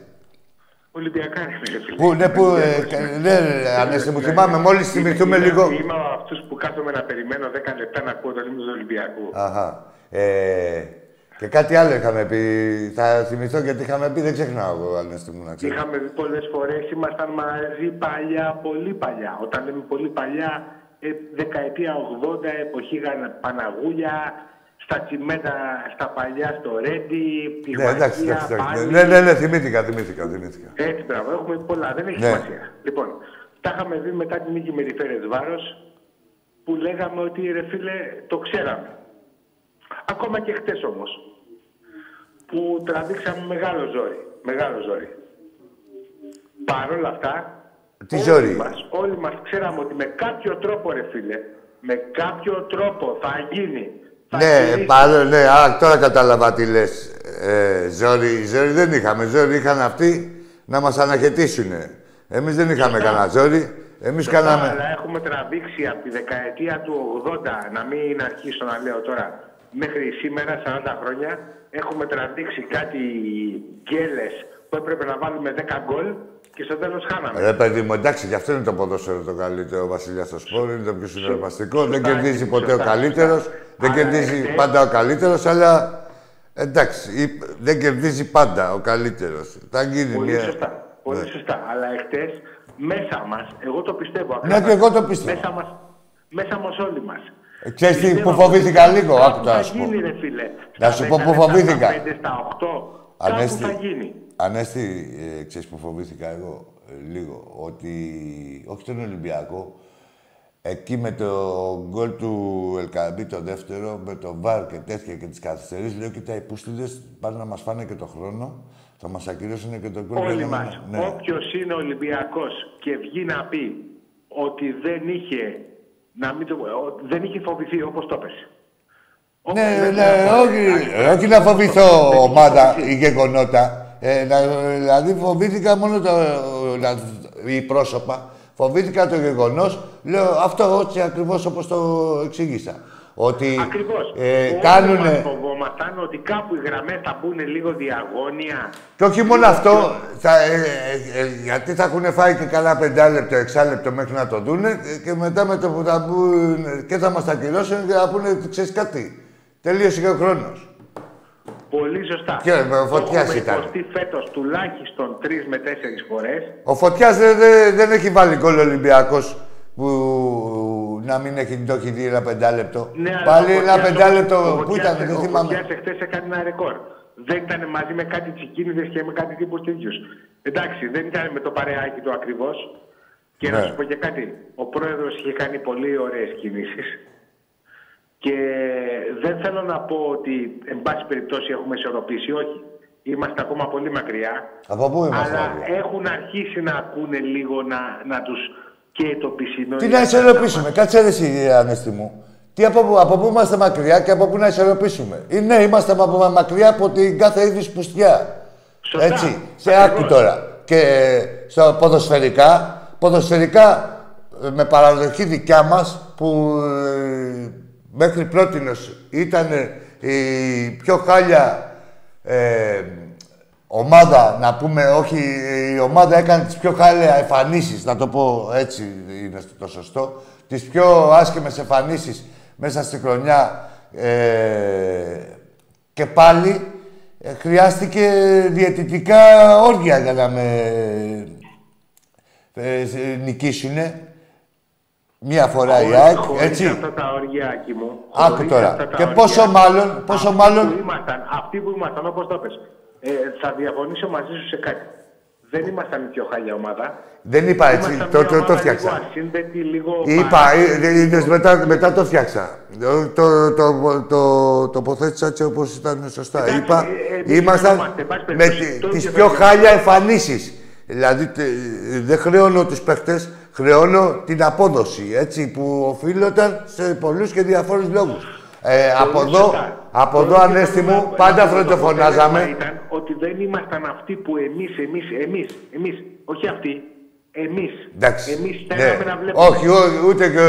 Ολυμπιακά είναι, φίλε. Πού, ναι, πού, ε, ναι, Ανέστη, μου θυμάμαι, μόλις θυμηθούμε λίγο. Είμαι από αυτούς που κάθομαι να περιμένω 10 λεπτά να ακούω το ύμνο του Ολυμπιακού. Αχα. Ε, και κάτι άλλο είχαμε πει. Θα θυμηθώ γιατί είχαμε πει, δεν ξεχνάω εγώ, Ανέστη μου, να ξέρω. Είχαμε πει πολλές φορές, ήμασταν μαζί παλιά, πολύ παλιά. Όταν λέμε πολύ παλιά, ε, δεκαετία 80, εποχή Παναγούλια, στα τσιμέντα, στα παλιά, στο Ρέντι, τη ναι, εντάξει, εντάξει, Ναι, ναι, ναι, θυμήθηκα, θυμήθηκα, θυμήθηκα. Έτσι, μπράβο, έχουμε πολλά, δεν έχει ναι. σημασία. Λοιπόν, τα είχαμε δει μετά την νίκη με τη Φέρες Βάρος, που λέγαμε ότι ρε φίλε, το ξέραμε. Ακόμα και χτες όμως, που τραβήξαμε μεγάλο ζόρι. Μεγάλο ζόρι. Παρ' όλα αυτά, Τι ζόρι; Μας, όλοι μας ξέραμε ότι με κάποιο τρόπο, ρε φίλε, με κάποιο τρόπο θα γίνει. Θα Ναι, γυρίσει. παρό, ναι, α, τώρα κατάλαβα τι λες. Ε, ζόρι, ζόρι δεν είχαμε. Ζόρι είχαν αυτοί να μας αναχαιτήσουνε. Εμείς δεν είχαμε Σωστά. κανένα ζόρι. Εμείς Σωστά, κάναμε... Αλλά έχουμε τραβήξει από τη δεκαετία του 80, να μην αρχίσω να λέω τώρα, μέχρι σήμερα, 40 χρόνια, έχουμε τραβήξει κάτι γκέλες που έπρεπε να βάλουμε 10 γκολ και στο τέλος χάναμε. Ρε παιδί μου, εντάξει, γι' αυτό είναι το ποδόσφαιρο το καλύτερο. Ο Βασιλιάς στο σπόρο είναι το πιο συναρπαστικό. Δεν Σωστά, κερδίζει ποτέ ο σωστά, καλύτερος. σωστά. Δεν Αλλά κερδίζει εχθές- πάντα ο καλύτερος, αλλά εντάξει, η- δεν κερδίζει πάντα ο καλύτερος. Θα γίνει Πολύ μια. σωστά. Πολύ Ναι. σωστά. Αλλά εχθές μέσα μας, εγώ το πιστεύω. Ναι, απλά και εγώ το πιστεύω. Μέσα μας, μέσα μας όλοι μας. Ε, Ξέρεις τι, Πιστεύω που ότι φοβήθηκα λίγο, κάπου άκου τώρα θα να σου πω. γίνει, ρε φίλε. Να Στα σου πω 10 που λεπτά, φοβήθηκα. Στα 5, στα 8, κάπου Ανέστη, θα γίνει. Ανέστη, ε, ξέρεις που φοβήθηκα εγώ ε, λίγο, ότι όχι τον Ολυμπιακό, εκεί με το γκολ του Ελκαμπή το δεύτερο, με το βάρ και τέτοια και τις καθυστερήσεις, λέω κοίτα οι πούστιδες πάνε να μας φάνε και το χρόνο, θα μας ακυρώσουν και το γκολ. Όλοι για να- μας. Ναι. Όποιος είναι Ολυμπιακός και βγει να πει ότι δεν είχε, να μην το, ο- δεν είχε φοβηθεί όπως το πες. Ναι, ναι, όχι, όχι να φοβηθώ ομάδα ή γεγονότα. Ε, να, δηλαδή φοβήθηκα μόνο το, να, η πρόσωπα. Φοβήθηκα το γεγονός. Λέω αυτό έτσι ακριβώς όπως το εξήγησα. Ότι Ακριβώς. ε, Όλοι κάνουνε... μας φοβόμασταν ότι κάπου οι γραμμές θα μπουν λίγο διαγώνια. Και όχι μόνο αυτό, θα, ε, ε, ε, γιατί θα έχουν φάει και καλά πεντάλεπτο, εξάλεπτο μέχρι να το δούνε ε, και μετά με το που θα μπουν και θα μας τα κυρώσουν και θα πούνε, ξέρεις κάτι, τελείωσε και ο χρόνος. Πολύ σωστά. Και, ε, ο Φωτιάς Το έχουμε ήταν. υποστεί φέτος τουλάχιστον τρεις με τέσσερις φορές. Ο Φωτιάς δεν, δεν, δεν έχει βάλει γκολ ο Ολυμπιακός που να μην έχει, το έχει δει ένα πεντάλεπτο. Ναι, αλλά Πάλι ο ένα Φωτιάς- πεντάλεπτο ο που Φωτιάς- ήταν, δεν Ο θυμάμαι. Φωτιάς εχθές έκανε ένα ρεκόρ. Δεν ήταν μαζί με κάτι τσικίνιδες και με κάτι τύπους τέτοιους. Εντάξει, δεν ήταν με το παρεάκι του ακριβώς. Και να Ναι. σου πω και κάτι. Ο πρόεδρος είχε κάνει πολύ ωραίες κινήσεις. Και δεν θέλω να πω ότι, εν πάση περιπτώσει, έχουμε ισορροπήσει. Όχι. Είμαστε ακόμα πολύ μακριά. Από πού είμαστε, Αλλά Άγια; έχουν αρχίσει να ακούνε λίγο να, να τους και το πισινό. Τι να ισορροπήσουμε, κάτσε ρε εσύ, Ανέστη μου. Τι από, πού- από πού είμαστε μακριά και από πού να ισορροπήσουμε. Ε, ναι, είμαστε από, μακριά από την κάθε είδους πουστιά. Σωστά. Έτσι, σε Ακριβώς. άκου τώρα. Και στο ποδοσφαιρικά, ποδοσφαιρικά ε, με παραδοχή δικιά μας που ε, μέχρι πρότινος ήταν η πιο χάλια ε, ομάδα, να πούμε, όχι, η ομάδα έκανε τις πιο χάλια εμφανίσεις, να το πω έτσι είναι το σωστό, τις πιο άσχημες εμφανίσεις μέσα στη χρονιά ε, και πάλι ε, χρειάστηκε διαιτητικά όργια για να με ε, σε- νικήσουνε. Μία φορά η ΑΕΚ, Χωρίς έτσι. αυτά τα οργιάκι μου. Άκου χωρίς τώρα. αυτά τα Και όρια, πόσο μάλλον, πόσο αυτοί μάλλον... Που ήμασταν, αυτοί που ήμασταν, όπως το πες, ε, θα διαφωνήσω μαζί σου σε κάτι. Δεν ήμασταν η πιο χάλια ομάδα. Δεν είπα έτσι, Ήμασταν το, μια το, το ομάδα φτιάξα. Λίγο ασύνδετη, λίγο Είπα, παράδοξη. ε, είδες, μετά, μετά το φτιάξα. Το, το, το, το τοποθέτησα έτσι όπως ήταν σωστά. Εντάξει, Είπα, ε, εμείς ήμασταν γινόμαστε, εν πάση με περιπτώσει, τι- το τις ίδιο πιο θα χάλια εμφανίσεις. Δηλαδή, τε- δεν χρεώνω τους παίχτες, χρεώνω την απόδοση, έτσι, που οφείλονταν σε πολλούς και διαφόρους λόγους. Ε, από Πολύ εδώ, σωστά. Από Πολύ εδώ, σωστά. Ανέστη μου, Το πάντα αποτέλεσμα φροντοφωνάζαμε. Ήταν ότι δεν ήμασταν αυτοί που εμείς, εμείς, εμείς, εμείς, όχι αυτοί, εμείς. Εντάξει. Εμείς ναι. θέλαμε να βλέπουμε. Όχι, ό- ούτε και,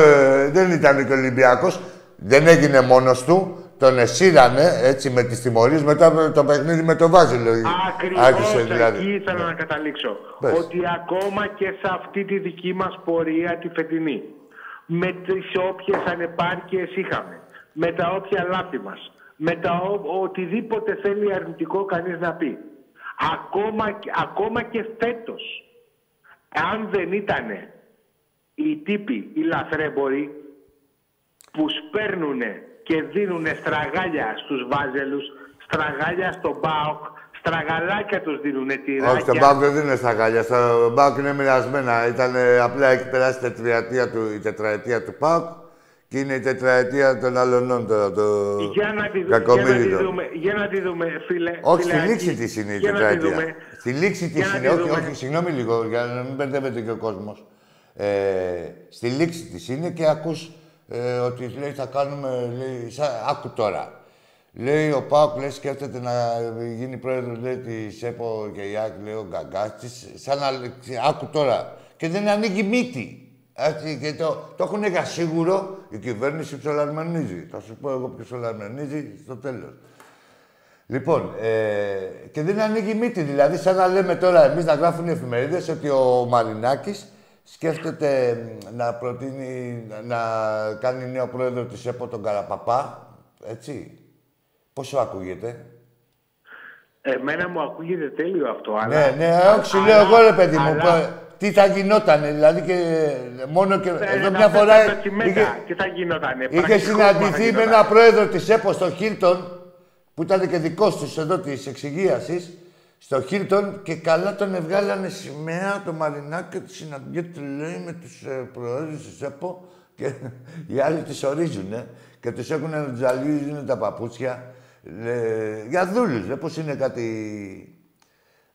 δεν ήταν και Ολυμπιακός. Δεν έγινε μόνος του. Τον εσύρανε έτσι με τις τιμωρίες μετά από το παιχνίδι με το Βάζελο. Ακριβώς Άρχισε δηλαδή. εκεί ήθελα να καταλήξω. Πες. Ότι ακόμα και σε αυτή τη δική μας πορεία τη φετινή, με τις όποιες ανεπάρκειες είχαμε, με τα όποια λάθη μας, με τα ο- οτιδήποτε θέλει αρνητικό κανείς να πει, ακόμα, και- ακόμα και φέτος, αν δεν ήταν οι τύποι, οι λαθρέμποροι, που σπέρνουνε και δίνουνε στραγάλια στους βάζελους, στραγάλια στον ΠΑΟΚ, στραγαλάκια τους δίνουνε τυράκια. Όχι, στον Μπάουκ δεν είναι στα γάλια. Στο Μπάουκ είναι μοιρασμένα. Ήταν απλά έχει περάσει η τετραετία του, η τετραετία του Πάουκ Και είναι η τετραετία των αλωνών τώρα, το για να, τη, για, να τη δούμε, για να τη δούμε, φίλε. Όχι, στη λήξη της είναι η τετραετία. Στη λήξη της είναι, όχι, όχι, συγγνώμη λίγο, για να μην μπερδεύεται και ο κόσμος. Ε, στη λήξη της είναι και ακούς ε, ότι λέει θα κάνουμε, λέει, σαν, άκου τώρα. Λέει ο Πάοκ, λέει, σκέφτεται να γίνει πρόεδρος λέει, της ΕΠΟ και η Άκη, λέει ο Γκαγκάστη. Σαν να. Άκου τώρα. Και δεν ανοίγει μύτη. Έτσι, και το, το έχουν για σίγουρο η κυβέρνηση ψολαρμενίζει. Θα σου πω εγώ ποιος ψολαρμενίζει στο τέλος. Λοιπόν, ε, και δεν ανοίγει μύτη. Δηλαδή, σαν να λέμε τώρα εμείς να γράφουν οι εφημερίδες ότι ο Μαρινάκης σκέφτεται να προτείνει να κάνει νέο πρόεδρο της ΕΠΟ τον Καραπαπά. Έτσι. Πόσο ακούγεται; Εμένα μου ακούγεται τέλειο αυτό, αλλά... Ναι, ναι, όχι, λέω εγώ ρε παιδί μου, τι θα γινότανε, δηλαδή και μόνο και... Ε, εδώ μια φορά είχε, τι θα γινότανε, είχε συναντηθεί με ένα πρόεδρο της ΕΠΟ στο Χίλτον, που ήταν και δικός τους εδώ της εξυγίασης, στο Χίλτον και καλά τον βγάλανε σημαία το Μαρινάκι και συναντιέται λέει με τους ε, προέδρους της ΕΠΟ και οι άλλοι τις ορίζουνε και τους έχουν να τζαλίζουν τα παπούτσια ε, για δούλους, ε, πώς είναι κάτι...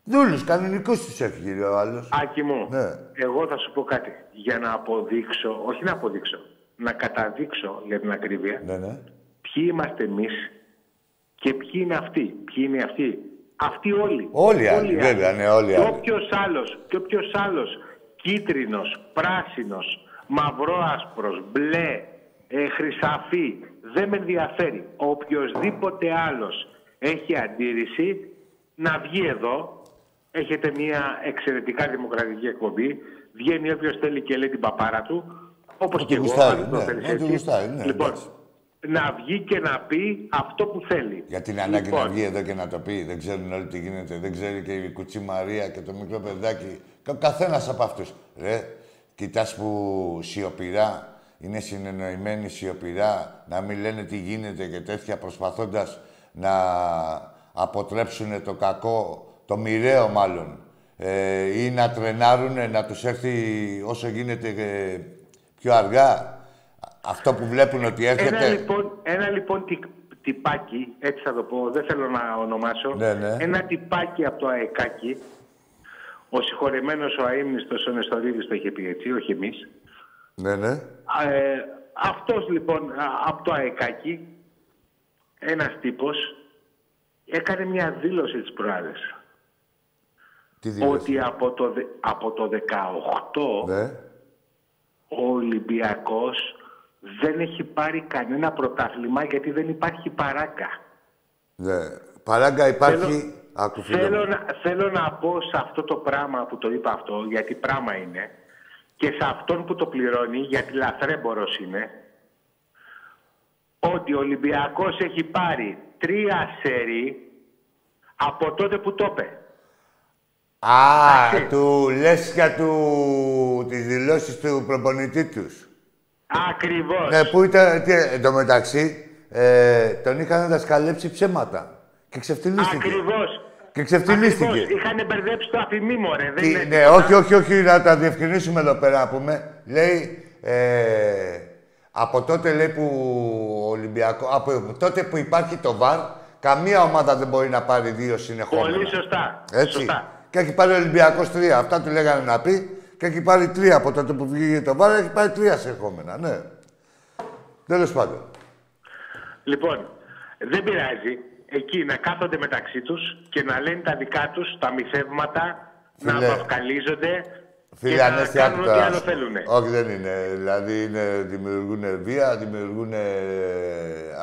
Δούλους, κανονικούς τους έχει ο άλλος. Άκη μου, ναι. εγώ θα σου πω κάτι. Για να αποδείξω, όχι να αποδείξω, να καταδείξω για την ακρίβεια, ναι, ναι. ποιοι είμαστε εμείς και ποιοι είναι αυτοί. Ποιοι είναι αυτοί. Αυτοί όλοι. Όλοι, όλοι βέβαια, ναι, όλοι Και όποιος άλλος, και όποιος άλλος, κίτρινος, πράσινος, μαυρό-άσπρος, μπλε, ε, χρυσαφή, δεν με ενδιαφέρει. Οποιοδήποτε άλλος έχει αντίρρηση να βγει εδώ. Έχετε μια εξαιρετικά δημοκρατική εκπομπή. Βγαίνει όποιος θέλει και λέει την παπάρα του. Όπως και εγώ. ναι, ναι, λοιπόν, να βγει και να πει αυτό που θέλει. Γιατί είναι ανάγκη να λοιπόν. βγει εδώ και να το πει. Δεν ξέρουν όλοι τι γίνεται. Δεν ξέρει και η κουτσή Μαρία και το μικρό παιδάκι. Ο καθένας από αυτούς. Ρε, κοιτάς που σιωπηρά είναι συνεννοημένοι σιωπηρά, να μην λένε τι γίνεται και τέτοια, προσπαθώντας να αποτρέψουν το κακό, το μοιραίο μάλλον, ε, ή να τρενάρουν, να τους έρθει όσο γίνεται ε, πιο αργά. Αυτό που βλέπουν ότι έρχεται... Ένα λοιπόν, ένα, λοιπόν τυπάκι, έτσι θα το πω, δεν θέλω να ονομάσω, ναι, ναι. ένα τυπάκι από το ΑΕΚΑΚΙ, ο συγχωρεμένος ο αείμνηστος ο Νεστορίδης το είχε πει έτσι, όχι εμείς. Ναι, ναι. Ε, αυτός λοιπόν από το ΑΕΚΑΚΙ, ένας τύπος, έκανε μια δήλωση της προάλλες. Τι δήλωση. Ότι από το, από το 18 ναι. ο Ολυμπιακός δεν έχει πάρει κανένα πρωτάθλημα γιατί δεν υπάρχει παράγκα. Ναι. Παράγκα υπάρχει... Θέλω, θέλω, να, θέλω να πω σε αυτό το πράγμα που το είπα αυτό, γιατί πράγμα είναι, και σε αυτόν που το πληρώνει, γιατί λαθρέμπορος είναι, ότι ο Ολυμπιακός έχει πάρει τρία σερί από τότε που το είπε. Α, του λες για του... τις δηλώσεις του προπονητή τους. Ακριβώς. Ναι, που ήταν, τι, εν τω μεταξύ, ε, τον είχαν δασκαλέψει ψέματα. Και ξεφτυλίστηκε. Ακριβώς. Και ξεφτυλίστηκε. Είχαν μπερδέψει το αφημί, ρε. Δεν είναι... Ναι, όχι, όχι, όχι, να τα διευκρινίσουμε εδώ πέρα να πούμε. Λέει, ε, από τότε λέει που ο Ολυμπιακό, από τότε που υπάρχει το ΒΑΡ, καμία ομάδα δεν μπορεί να πάρει δύο συνεχόμενα. Πολύ σωστά. Έτσι. Σωστά. Και έχει πάρει ο Ολυμπιακός τρία. Αυτά του λέγανε να πει. Και έχει πάρει τρία από τότε που βγήκε το ΒΑΡ, έχει πάρει τρία συνεχόμενα. Ναι. Τέλος πάντων. Λοιπόν, δεν πειράζει εκεί να κάθονται μεταξύ τους και να λένε τα δικά τους, τα μυθεύματα, Φίλε, να αποκαλίζονται και να κάνουν ό,τι άλλο θέλουν. Όχι, δεν είναι. Δηλαδή είναι, δημιουργούν βία, δημιουργούν...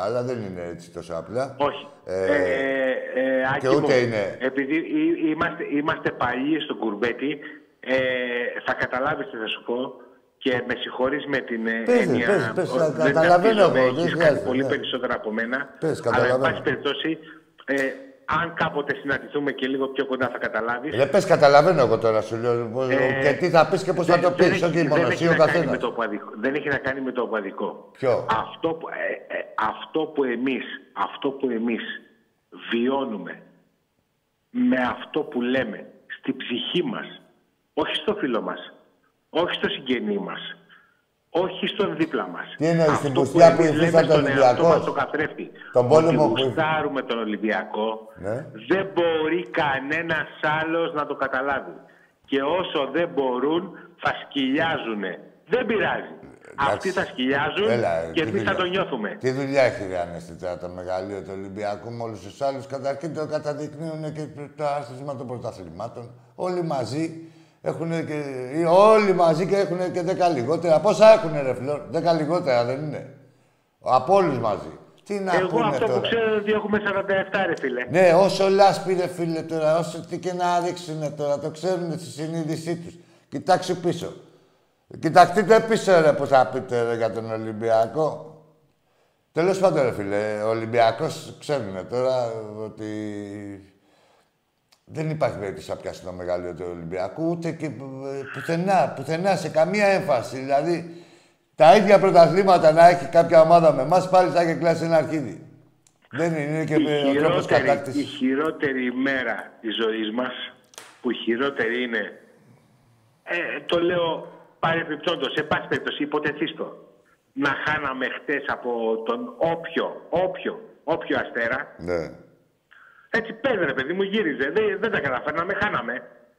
αλλά δεν είναι έτσι τόσο απλά. Όχι. Ε, ε, ε, και ούτε είναι... Επειδή είμαστε, είμαστε παλιοί στον κουρμπέτι, ε, θα καταλάβεις τι θα σου πω. Και με συγχωρείς με την ε, πες, έννοια. Πες, πες, δεν καταλαβαίνω εγώ. Έχεις κάνει πολύ ναι. περισσότερα από μένα. Πες, αλλά, εν πάση περιπτώσει, ε, αν κάποτε συναντηθούμε και λίγο πιο κοντά θα καταλάβεις. Δεν πες, καταλαβαίνω εγώ τώρα σου λέω. Ε, και τι θα πεις και πώς θα το πεις. Όχι μόνο εσύ ο καθένας. Δεν έχει να κάνει με το οπαδικό. Ποιο; Αυτό, που, ε, ε, αυτό που εμείς αυτό που εμείς βιώνουμε με αυτό που λέμε στη ψυχή μας, όχι στο φίλο μας, όχι στο συγγενή μας. Όχι στον δίπλα μας. Τι εννοεί, στην πουστιά που ήρθε τον Ολυμπιακό. Το καθρέφτη. Τον πόλεμο που. γουστάρουμε τον Ολυμπιακό, ναι. δεν μπορεί κανένας άλλος να το καταλάβει. Και όσο δεν μπορούν, θα σκυλιάζουν. Δεν πειράζει. Αυτοί θα σκυλιάζουν Έλα, και εμείς θα το νιώθουμε. Τι δουλειά έχει η τώρα το μεγαλείο του Ολυμπιακού με όλους τους άλλους. Καταρχήν το καταδεικνύουν και το άθροισμα των πρωταθλημάτων. Όλοι μαζί έχουν και, όλοι μαζί και έχουν και 10 λιγότερα. Πόσα έχουν ρε φλόρ, 10 λιγότερα δεν είναι; Από όλους μαζί. Τι να Εγώ αυτό τώρα; που ξέρω ότι έχουμε 47 ρε φίλε. Ναι, όσο λάσπη ρε φίλε τώρα, όσο τι και να ρίξουν τώρα, το ξέρουν στη συνείδησή τους. Κοιτάξτε πίσω. Κοιτάξτε πίσω ρε που θα πείτε ρε, για τον Ολυμπιακό. Τέλος πάντων ρε φίλε, ο Ολυμπιακός ξέρουν τώρα ότι δεν υπάρχει περίπτωση να πιάσει το μεγαλείο του Ολυμπιακού, ούτε και πουθενά, πουθενά, σε καμία έμφαση. Δηλαδή, τα ίδια πρωταθλήματα να έχει κάποια ομάδα με εμάς, πάλι θα έχει κλάσει ένα αρχίδι. Δεν είναι, και η ο τρόπος κατάκτησης. Η χειρότερη ημέρα της ζωής μας, που η χειρότερη είναι, ε, το λέω παρεμπιπτόντως, εν πάση περιπτώσει, υποτεθείσθω, να χάναμε χτες από τον όποιο, όποιο, όποιο αστέρα. Ναι. Έτσι παίρνει, παιδί μου, γύριζε. Δεν, δεν τα καταφέρναμε, χάναμε.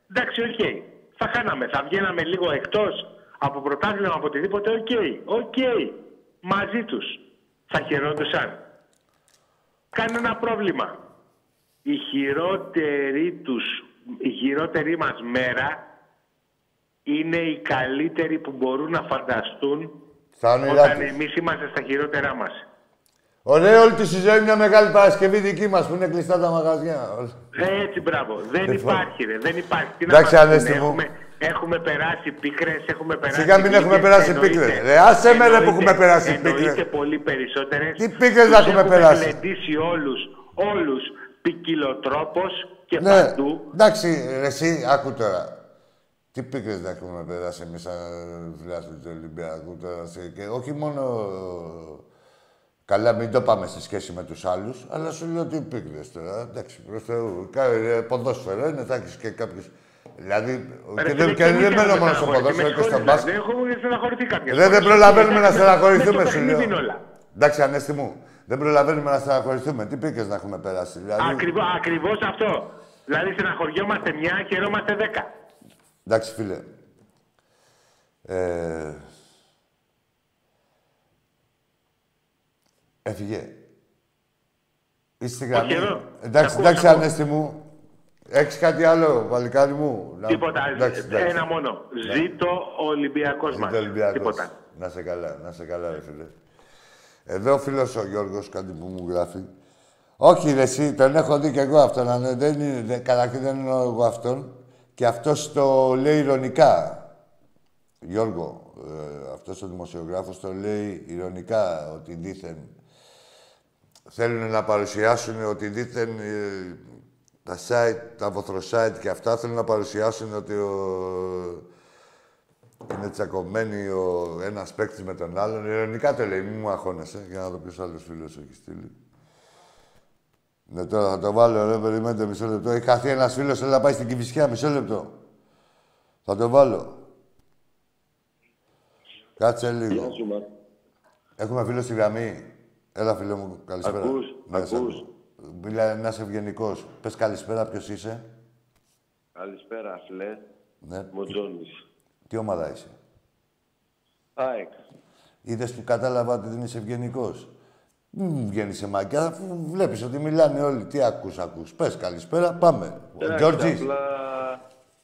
Εντάξει, οκ. Okay. Θα χάναμε. Θα βγαίναμε λίγο εκτός από πρωτάθλημα, από οτιδήποτε. Οκ. Okay. Οκ. Okay. Μαζί τους. Θα χαιρόντουσαν. Κανένα πρόβλημα. Η χειρότερη τους, η χειρότερη μας μέρα είναι η καλύτερη που μπορούν να φανταστούν όταν εμείς είμαστε στα χειρότερά μας. Ωραία, όλη τη ζωή μια μεγάλη Παρασκευή δική μας που είναι κλειστά τα μαγαζιά. Έτσι, μπράβο. Δεν υπάρχει, ρε. Δεν υπάρχει. Τι Εντάξει, Ανέστη μου. Έχουμε, έχουμε περάσει πίκρες, έχουμε περάσει. Σιγά μην έχουμε περάσει πίκρες. Ρε, άσε με ρε που έχουμε περάσει πίκρες. Εννοείται πολύ περισσότερες. Τι πίκρες να έχουμε περάσει; Έχουμε πλεντήσει όλους, όλους ποικιλοτρόπως και ναι. παντού. Εντάξει, ρε, εσύ, άκου τώρα. Τι πίκρες να έχουμε περάσει εμείς σαν φιλάθλοι του Ολυμπιακού τώρα. Και όχι μόνο Καλά, μην το πάμε στη σχέση με τους άλλους, αλλά σου λέω ότι υπήρχε τώρα. Εντάξει, προς Θεού. Ε, ποδόσφαιρο είναι, θα έχεις και κάποιου. Δηλαδή, Ρε, και, δεν, και δεν μένω μόνο στο ποδόσφαιρο και στον μπάσκετ. Δεν έχουμε στεναχωρηθεί κάποια Δεν, δεν προλαβαίνουμε να στεναχωρηθούμε, σου λέω. Εντάξει, ανέστη μου. Δεν προλαβαίνουμε να στεναχωρηθούμε. Τι πήκε να έχουμε περάσει. Δηλαδή... Ακριβώς αυτό. Δηλαδή, στεναχωριόμαστε μια, χαιρόμαστε δέκα. Εντάξει, φίλε. Έφυγε. Είστε στη γραμμή. Εντάξει, εντάξει, Ανέστη μου. Έχεις κάτι άλλο, παλικάρι μου; Τίποτα. Εντάξει, εντάξει. Ένα μόνο. Ναι. Ζήτω ο Ολυμπιακός μας. Τίποτα. Να σε καλά, να σε καλά, ρε φίλε. Εδώ ο φίλος ο Γιώργος, κάτι που μου γράφει. Όχι, ρε, εσύ, τον έχω δει και εγώ αυτόν. Ναι, δεν είναι, καταρχήν δεν είναι εγώ αυτόν. Και αυτός το λέει ηρωνικά. Γιώργο, ε, αυτός ο δημοσιογράφος το λέει ηρωνικά ότι δήθεν θέλουν να παρουσιάσουν ότι δίθεν ε, τα site, τα βοθροσάιτ και αυτά θέλουν να παρουσιάσουν ότι ο... είναι τσακωμένοι ο ένας παίκτης με τον άλλον. Ειρωνικά το λέει, μην μου αγχώνεσαι, για να δω ποιος άλλος φίλος έχει στείλει. Ναι, τώρα θα το βάλω, ρε, περιμένετε μισό λεπτό. Έχει χαθεί ένας φίλος, θέλει να πάει στην Κηφισιά, μισό λεπτό. Θα το βάλω. Κάτσε λίγο. Έχουμε φίλο στη γραμμή. Έλα, φίλε μου, καλησπέρα. Ακούς, ναι, ακούς. Μιλά να είσαι ευγενικός. Πες καλησπέρα, ποιος είσαι; Καλησπέρα, φίλε. Ναι. Μοτζόνης. Τι ομάδα είσαι; ΑΕΚ. Είδες που κατάλαβα ότι δεν είσαι ευγενικός. Μην βγαίνεις σε μαγκιά, αφού βλέπεις ότι μιλάνε όλοι. Τι ακούς, ακούς. Πες καλησπέρα, πάμε. Τζόρτζης. Απλά...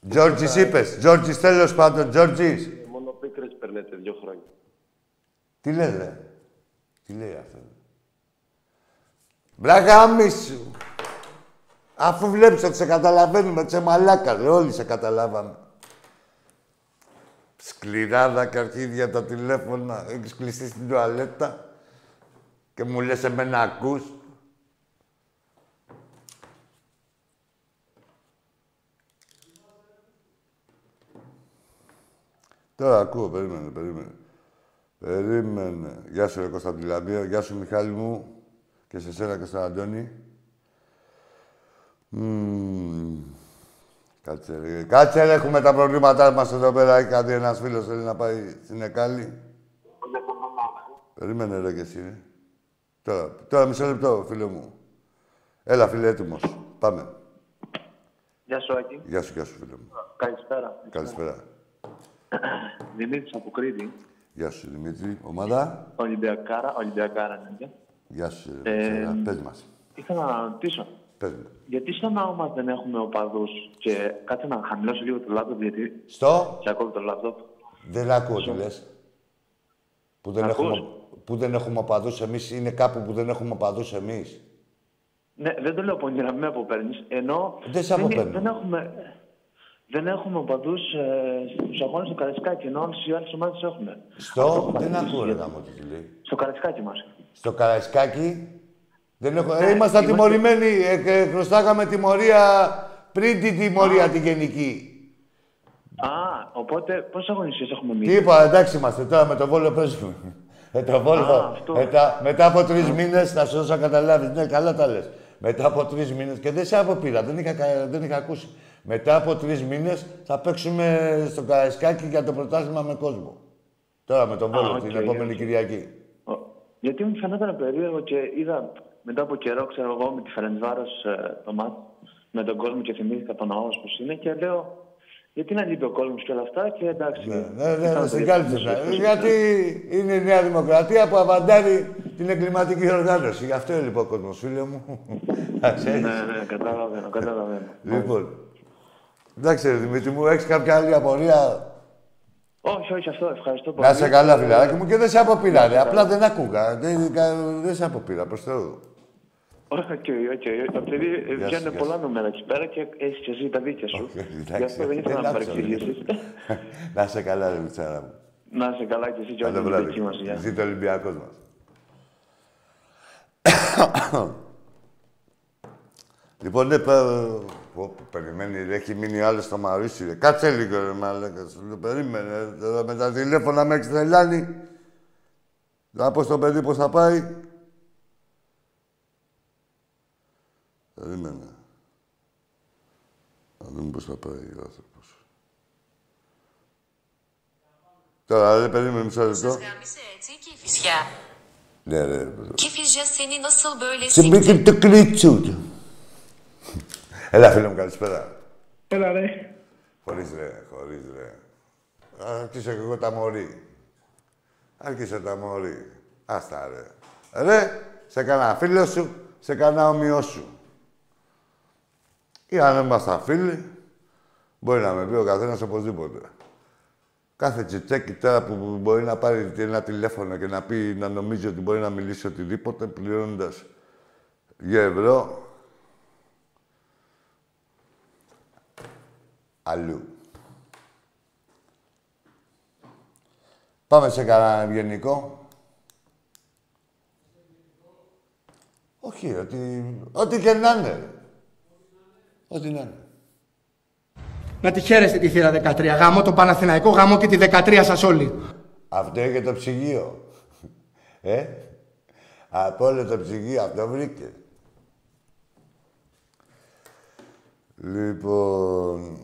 Τζόρτζης είπες. Τζόρτζης τέλος πάντων, Τζόρτζης. Μόνο πίκρες περνέτε δύο χρόνια. Τι λέτε. Τι λέει αυτό; Μπραγάμι σου. Αφού βλέπεις ότι σε καταλαβαίνουμε, σε μαλάκα, ρε, όλοι σε καταλάβαμε. Σκληράδα και αρχίδια τα τηλέφωνα, έχεις κλειστεί στην τουαλέτα και μου λες εμένα ακούς. Τώρα ακούω, περίμενε, περίμενε. Περίμενε. Γεια σου, ρε Κωνσταντιλαμπία. Γεια σου, Μιχάλη μου και σε σένα και στον Αντώνη. Κάτσε, ρε. Κάτσε, ρε. Έχουμε τα προβλήματά μας εδώ πέρα. Έχει κάτι ένας φίλος θέλει να πάει στην Εκάλη. Περίμενε ρε και εσύ. Τώρα, τώρα μισό λεπτό, φίλε μου. Έλα, φίλε, έτοιμος. Πάμε. Γεια σου, Άκη. Γεια σου, γεια σου, φίλε μου. Καλησπέρα. Καλησπέρα. Δημήτρης από Κρήτη. Γεια σου, Δημήτρη. Ομάδα. Ολυμπιακάρα, Ολυμπιακάρα είναι. Γεια σου, Ε, ε, Πες μας. Ήθελα να ρωτήσω, Πες μου. γιατί στο ναό μας δεν έχουμε οπαδούς και κάτσε να χαμηλώσω λίγο το λάπτοπ γιατί Στο; σε ακούω το λάπτοπ. Δεν ακούω τι λες. Που δεν, Ακούς; έχουμε, που δεν έχουμε οπαδούς εμείς. Είναι κάπου που δεν έχουμε οπαδούς εμείς. Ναι, δεν το λέω πονηρά, με αποπαίρνεις. Ενώ Δεν σε αποπαίρνω. δεν έχουμε, δεν έχουμε οπαδούς ε, στους αγώνες του Καραϊσκάκη, ενώ όλες οι άλλες ομάδες έχουμε. Στο; Δεν ακούω ρε γάμο τι λέει. Στο Καραϊσκάκη μας. Στο Καραϊσκάκι. Δεν έχω... ε, ήμασταν τιμωρημένοι. Ε, ε, χρωστάγαμε τιμωρία πριν την τιμωρία τη γενική. Α, οπότε πόσες αγωνιστικές έχουμε μείνει; Τι είπα, εντάξει είμαστε τώρα με το βόλο παίζουμε. Με το βόλο. Α, αυτό. μετά, μετά από τρεις μήνες, θα σου δώσω να καταλάβεις. Ναι, καλά τα λες. Μετά από τρεις μήνες, και δεν σε αποπήρα, δεν είχα, κα- δεν είχα ακούσει. Μετά από τρεις μήνες θα παίξουμε στο Καραϊσκάκι για το πρωτάθλημα με κόσμο. Τώρα με τον Βόλο, οκ, την επόμενη οκ. Κυριακή. Ο- Γιατί μου φαινόταν περίεργο και είδα μετά από καιρό, ξέρω εγώ, με τη Φερεντσβάρος το μάτι, με τον κόσμο και θυμήθηκα τον ναό πώς είναι και λέω, γιατί να λείπει ο κόσμος και όλα αυτά και εντάξει. Ναι, ναι, ναι, ήταν ναι, το στην ίδιο. κάλυψη. ναι. Γιατί είναι η Νέα Δημοκρατία που αβαντάρει την εγκληματική οργάνωση. Γι' αυτό είναι λοιπόν ο κόσμος, φίλε μου. Να Ναι, ξέρεις. ναι, καταλαβαίνω, καταλαβαίνω. Λοιπόν. Εντάξει, ρε Δημήτρη μου, έχεις κάποια άλλη απορία; Όχι, όχι, αυτό ευχαριστώ πολύ. Να είσαι καλά, φιλαράκι μου, και δεν σε αποπήρα, ρε. Απλά δεν άκουγα. Δεν, δεν σε αποπήρα, προς Θεού. Οκ, οκ. Επειδή σου, βγαίνουν γεια πολλά νούμερα εκεί πέρα και έχεις και εσύ τα δίκαια σου. Οκ, εντάξει. Γι' αυτό δεν ήθελα να Δεν με άκουσα, παρεξηγήσει. Να είσαι καλά, ρε Λουτσάρα μου. Να είσαι καλά και εσύ και Καλό όλη την βράδυ. δική μας. Γεια. Ζήτω ο Ολυμπιακός μας. λοιπόν, ναι, πα... Πω, πω, περιμένει, ρε, έχει μείνει άλλο στο Μαρίσι, ρε. Κάτσε λίγο, ρε, μαλάκα. Σου λέω, περίμενε. Τώρα με τα τηλέφωνα με έχεις τρελάνει. Να πω στο παιδί πώς θα πάει. Περίμενε. Να δούμε πώς θα πάει ο άνθρωπος. Τώρα, ρε, περίμενε μισό λεπτό. Σας γάμισε έτσι και η φυσιά. Ναι, ρε. Kifizya seni nasıl böyle Σε sikti? μπήκε το κλίτσου του. Έλα, φίλε μου, καλησπέρα. Έλα ρε. Χωρίς ρε, χωρίς ρε. Άρχισα και εγώ τα μωρή. Άρχισα τα μωρή. Άστα ρε. Ρε, σε κανένα φίλο σου, σε κανένα ομοιό σου. Ή αν ήμασταν φίλοι, μπορεί να με πει ο καθένας οπωσδήποτε. Κάθε τσιτσέκι τώρα που μπορεί να πάρει ένα τηλέφωνο και να πει να νομίζει ότι μπορεί να μιλήσει οτιδήποτε πληρώνοντας 2 ευρώ αλλού. Πάμε σε κανένα ευγενικό. Όχι, ότι, ό,τι και να είναι. Ό,τι να είναι. Να τη χαίρεστε τη θύρα 13. Γάμο το Παναθηναϊκό, γάμο και τη 13 σας όλοι. Αυτό είναι και το ψυγείο. Ε, από όλο το ψυγείο, αυτό βρήκε. Λοιπόν,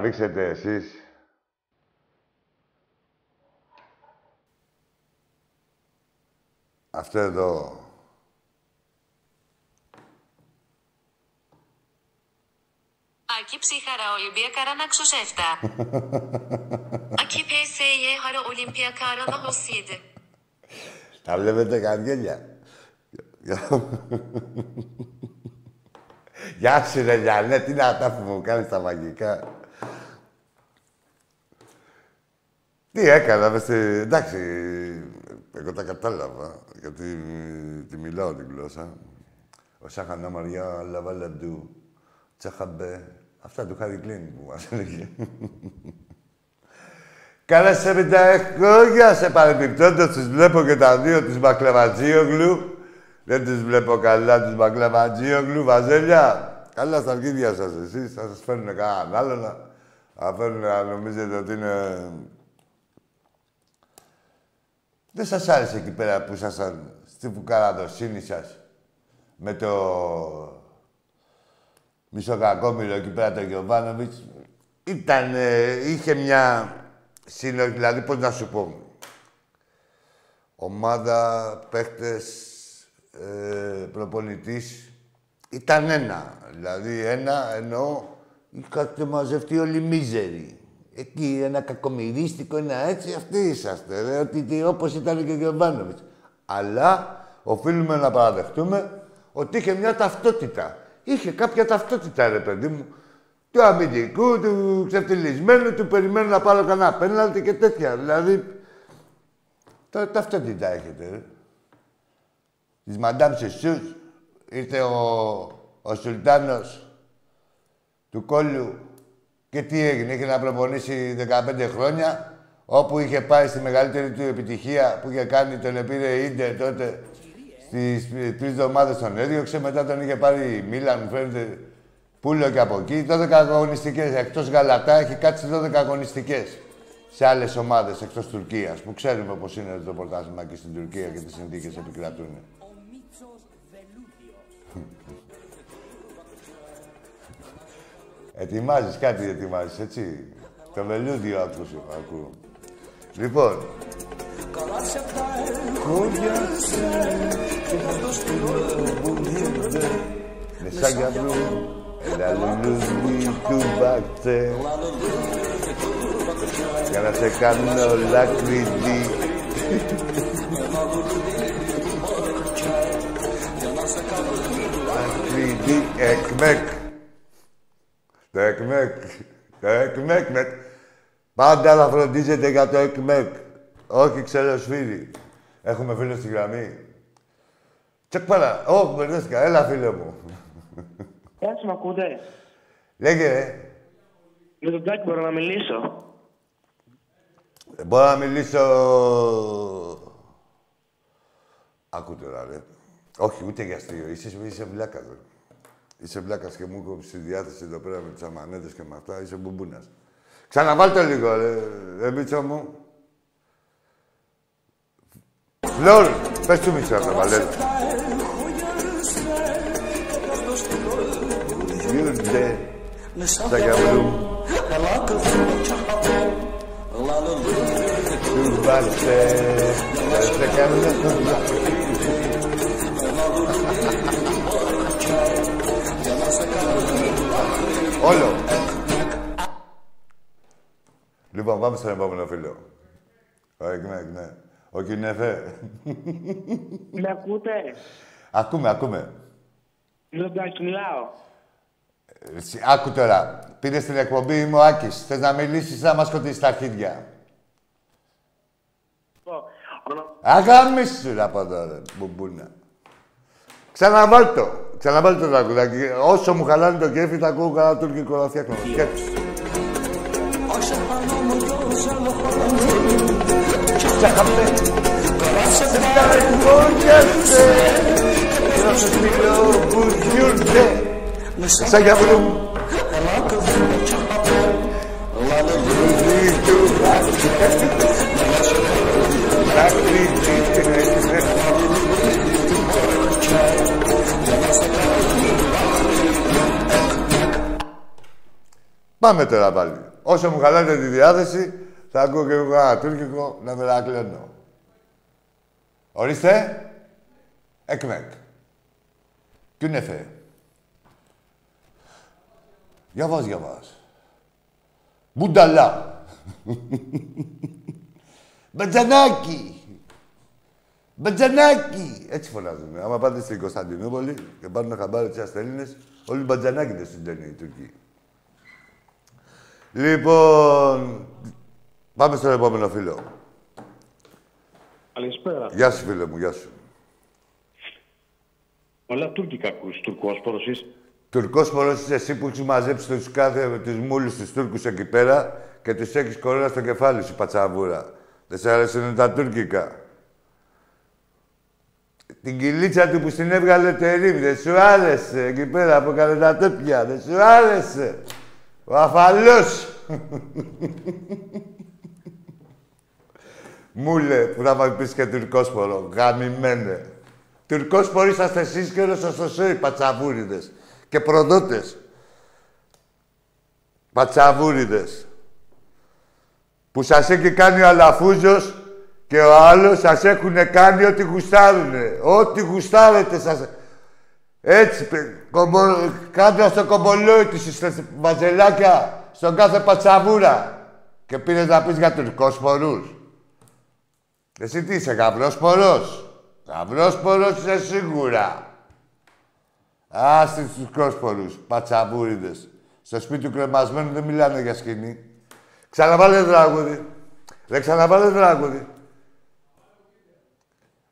Δείξετε εσείς. Αυτό εδώ. Akip Sihara Olimpiyakara Nakşuşefta. Akip HSY Hara Olimpiyakara Hosiydi. Τα βλέπετε καργέλια. Γεια σου ρε Γιάννε, τι να τα που μου κάνεις τα μαγικά. Τι έκανα, μες εντάξει, εγώ τα κατάλαβα, γιατί τη μιλάω την γλώσσα. Ο Σάχανα Μαριά, Λαβάλαντου, Τσαχαμπέ, αυτά του Χάρη Κλίν που μας έλεγε. Καλά σε με τα χρόνια, σε παρεμπιπτόντως τους βλέπω και τα δύο τους Μακλεβατζίογλου. Δεν τους βλέπω καλά τους Μακλεβατζίογλου, Βαζέλια. Καλά στα αρχίδια σας εσείς, θα σας φέρουν κανέναν άλλο να... Θα φέρουν να νομίζετε ότι είναι... Δεν σας άρεσε εκεί πέρα που ήσασταν στη φουκαραδοσύνη σας με το Μισοκακόμιλο εκεί πέρα το Γιωβάνοβιτς; Ήταν, είχε μια συνοχή, δηλαδή πώς να σου πω. Ομάδα, παίχτες, ε, προπονητής, ήταν ένα. Δηλαδή ένα εννοώ είχατε μαζευτεί όλοι μίζεροι. Εκεί ένα κακομυρίστικο, ένα έτσι, αυτοί είσαστε. Ρε, ότι, όπως ήταν και ο Γιωβάνοβιτς. Αλλά οφείλουμε να παραδεχτούμε ότι είχε μια ταυτότητα. Είχε κάποια ταυτότητα, ρε παιδί μου. Του αμυντικού, του ξεφτυλισμένου, του περιμένου να πάρω κανένα πέναλτι και τέτοια. Δηλαδή, τώρα ταυτότητα έχετε, ρε. Της Μαντάμ Σεσούς, ήρθε ο, ο Σουλτάνος του Κόλλου και τι έγινε, είχε να προπονήσει 15 χρόνια, όπου είχε πάει στη μεγαλύτερη του επιτυχία που είχε κάνει, τον επήρε Ίντερ τότε στις τρεις εβδομάδες τον έδιωξε, μετά τον είχε πάρει η Μίλαν, μου φαίνεται πουλο και από εκεί. 12 αγωνιστικές. Εκτός Γαλατά έχει κάτσει 12 αγωνιστικές σε άλλες ομάδες εκτός Τουρκίας που ξέρουμε πώς είναι το πρωτάθλημα και στην Τουρκία και τις συνθήκες επικρατούν. Ετοιμάζεις κάτι, ετοιμάζεις, έτσι. Το βελούδιο ακούσω, ακούω. Λοιπόν. Μεσάγια μπλου, ένα λουλούδι του μπακτέ. Για να σε κάνω λακρίδι. Λακρίδι εκμεκ. Το εκμεκ. Το εκμεκ. Πάντα να φροντίζετε για το εκμεκ. Όχι ξελοσφύρι. Έχουμε φίλο στη γραμμή. Τσεκ παρά. Ω, μπερδέστηκα. Έλα, φίλε μου. Γεια σου, μ' ακούτε; Λέγε, ρε. Με τον Τάκη μπορώ να μιλήσω. Ε, Μπορώ να μιλήσω... Ακούτε τώρα, ρε. Όχι, ούτε για αστείο. Είσαι, είσαι βλάκας, ρε. Είσαι βλάκας και μου κόψει τη διάθεση εδώ πέρα με τις αμανέτες και με αυτά. Είσαι μπουμπούνας. Ξαναβάλτε λίγο, ρε, ρε Μίτσο μου. Φλόρ, πες του Μίτσο να τα Γιούνται, στα γιαμπρού. Του βάρτε, δεν σε κάνουν Όλο. Λοιπόν, πάμε στον επόμενο φίλο. Ο Εκμέκ, ναι. Ο Κινεφέ. Με ακούτε. Ακούμε, ακούμε. Λογκάκι, μιλάω. Εσύ, άκου τώρα. Πήρε στην εκπομπή μου ο Άκης. Θες να μιλήσεις να μας σκοτήσεις τα αρχίδια. Αγαμίσου από εδώ, ρε, μπουμπούνα. Ξαναβάλ' το. Ξαναβάλ' το τραγουδάκι. Όσο μου χαλάνε το κέφι, θα ακούω καλά τουρκικό να φτιάχνω. Σκέψου. Τσαχαπέ. Σε καρκόνιασε. Να Πάμε τώρα πάλι. Όσο μου χαλάτε τη διάθεση, θα ακούω και εγώ ένα τουρκικό να μερακλαίνω. Ορίστε. Εκμεκ. Τι είναι φε; Για βάζ, για βάζ. Μπουνταλά. Μπατζανάκι. Μπατζανάκι. Έτσι φωνάζουμε. Άμα πάτε στην Κωνσταντινούπολη και πάρουν χαμπάρι τις Έλληνες, όλοι μπατζανάκι δεν συντελεί οι Τουρκοί. Λοιπόν, πάμε στο επόμενο φίλο. Καλησπέρα. Γεια σου, φίλε μου, γεια σου. Όλα τουρκικά ακούς, τουρκόσπορος είσαι; Τουρκόσπορος είσαι εσύ που έχεις μαζέψει τους κάθε τους μούλους τους Τούρκους εκεί πέρα και τους έχεις κορώνα στο κεφάλι σου, πατσαβούρα. Δεν σε αρέσουν τα τουρκικά. Την κυλίτσα του που στην έβγαλε τερίμ, δεν σου άρεσε εκεί πέρα που έκανε τα τέτοια, δεν σου άρεσε. Ο αφαλός. Μούλε, που θα μου πεις και τουρκόσπορο. Γαμημένε. Τουρκόσποροι είσαστε εσείς και όλος σας το πατσαβούριδες. Και προδότες. Πατσαβούριδες. Που σας έχει κάνει ο Αλαφούζος και ο άλλος σας έχουν κάνει ό,τι γουστάρουνε. Ό,τι γουστάρετε σας... Έτσι, κομπο... κάτω στο κομπολόι της, ματζελάκια, στον κάθε πατσαβούρα. Και πήρες να πεις για τουρκόσπορους. Εσύ τι είσαι, γαυρόσπορος. Γαυρόσπορος είσαι σίγουρα. Άστε τους κόσμορους, πατσαβούριδες. Στο σπίτι του κρεμασμένου δεν μιλάνε για σκηνή. Ξαναβάλε τραγούδι. Δεν ξαναβάλε τραγούδι.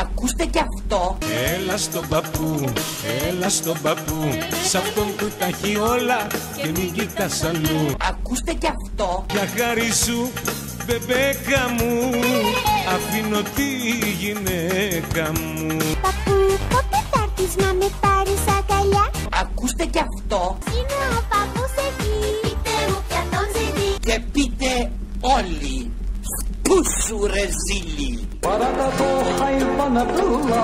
Ακούστε κι αυτό. Έλα στον παππού, έλα στον παππού Σ' αυτόν που τα έχει όλα και μην κοιτάς αλλού Ακούστε κι αυτό. Για χάρη σου, μπεμπέκα μου Αφήνω τη γυναίκα μου Παππού, πότε θα έρθεις να με πάρεις αγκαλιά; Ακούστε κι αυτό. Είναι ο παππούς όλοι. Πού σου ρε ζήλι. Παράτα το χαϊβάνα πλούλα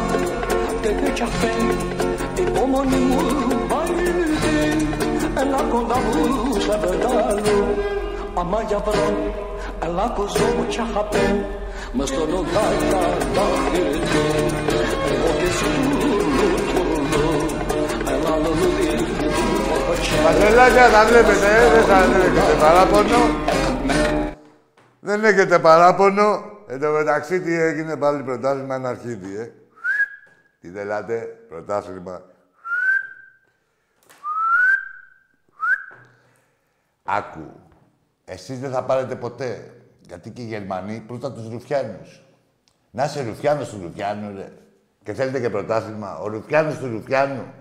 και πέτσαχε υπομονή μου βαρύδι Έλα κοντά μου σε πετάλου Άμα για βρω, έλα κοζό μου τσαχαπέ Μες στο νοτάκια τα χειριτή Εγώ και σου τούλου τούλου Έλα λουλούδι Μαζελάκια, τα βλέπετε, ε, δεν θα δεν έχετε παράπονο. Δεν έχετε παράπονο. Εν τω μεταξύ, τι έγινε πάλι πρωτάθλημα ένα αρχίδι, ε. Τι θέλατε, πρωτάθλημα. Άκου. Εσείς δεν θα πάρετε ποτέ. Γιατί και οι Γερμανοί πρώτα τους Ρουφιάνους. Να είσαι Ρουφιάνος του Ρουφιάνου, ρε. Και θέλετε και πρωτάθλημα. Ο Ρουφιάνος του Ρουφιάνου.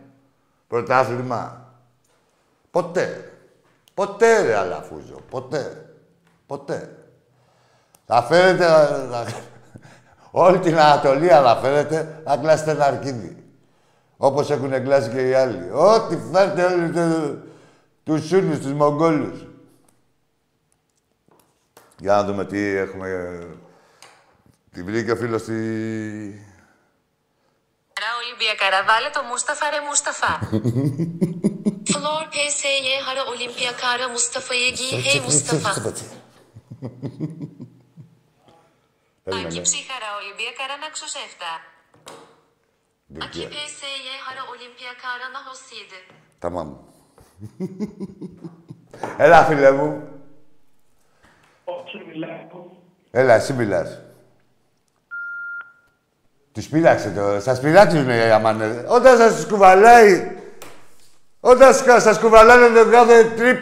Πρωτάθλημα. Ποτέ. Ποτέ, ρε Αλαφούζο. Ποτέ. Ποτέ. Θα φέρετε... να- Όλη την Ανατολή θα φέρετε να κλάσετε ένα αρκίδι. Όπως έχουν κλάσει και οι άλλοι. Ό,τι φέρτε όλοι του, τους Σούνους, τους Μογγόλους. Για να δούμε τι έχουμε... Τη βρήκε ο φίλος στη... Ρα Ολυμπιακάρα, βάλε το Μούσταφα ρε Μούσταφα. Flor PSY Hara Olimpiyakara Mustafa'yı giy hey Mustafa. Aki ψύχαρα Ολυμπιακάρα να ξοσέφτα. Aki PSY Hara Olimpiyakara να hosiydi. Tamam. Έλα, φίλε μου. Όχι, μιλάω. Έλα, εσύ μιλάς. Τους πείραξε το. Σας πειράξουν οι αμάνε. Όταν σας κουβαλάει... Όταν σκα- σας κουβαλάνε το κάθε τρίπ,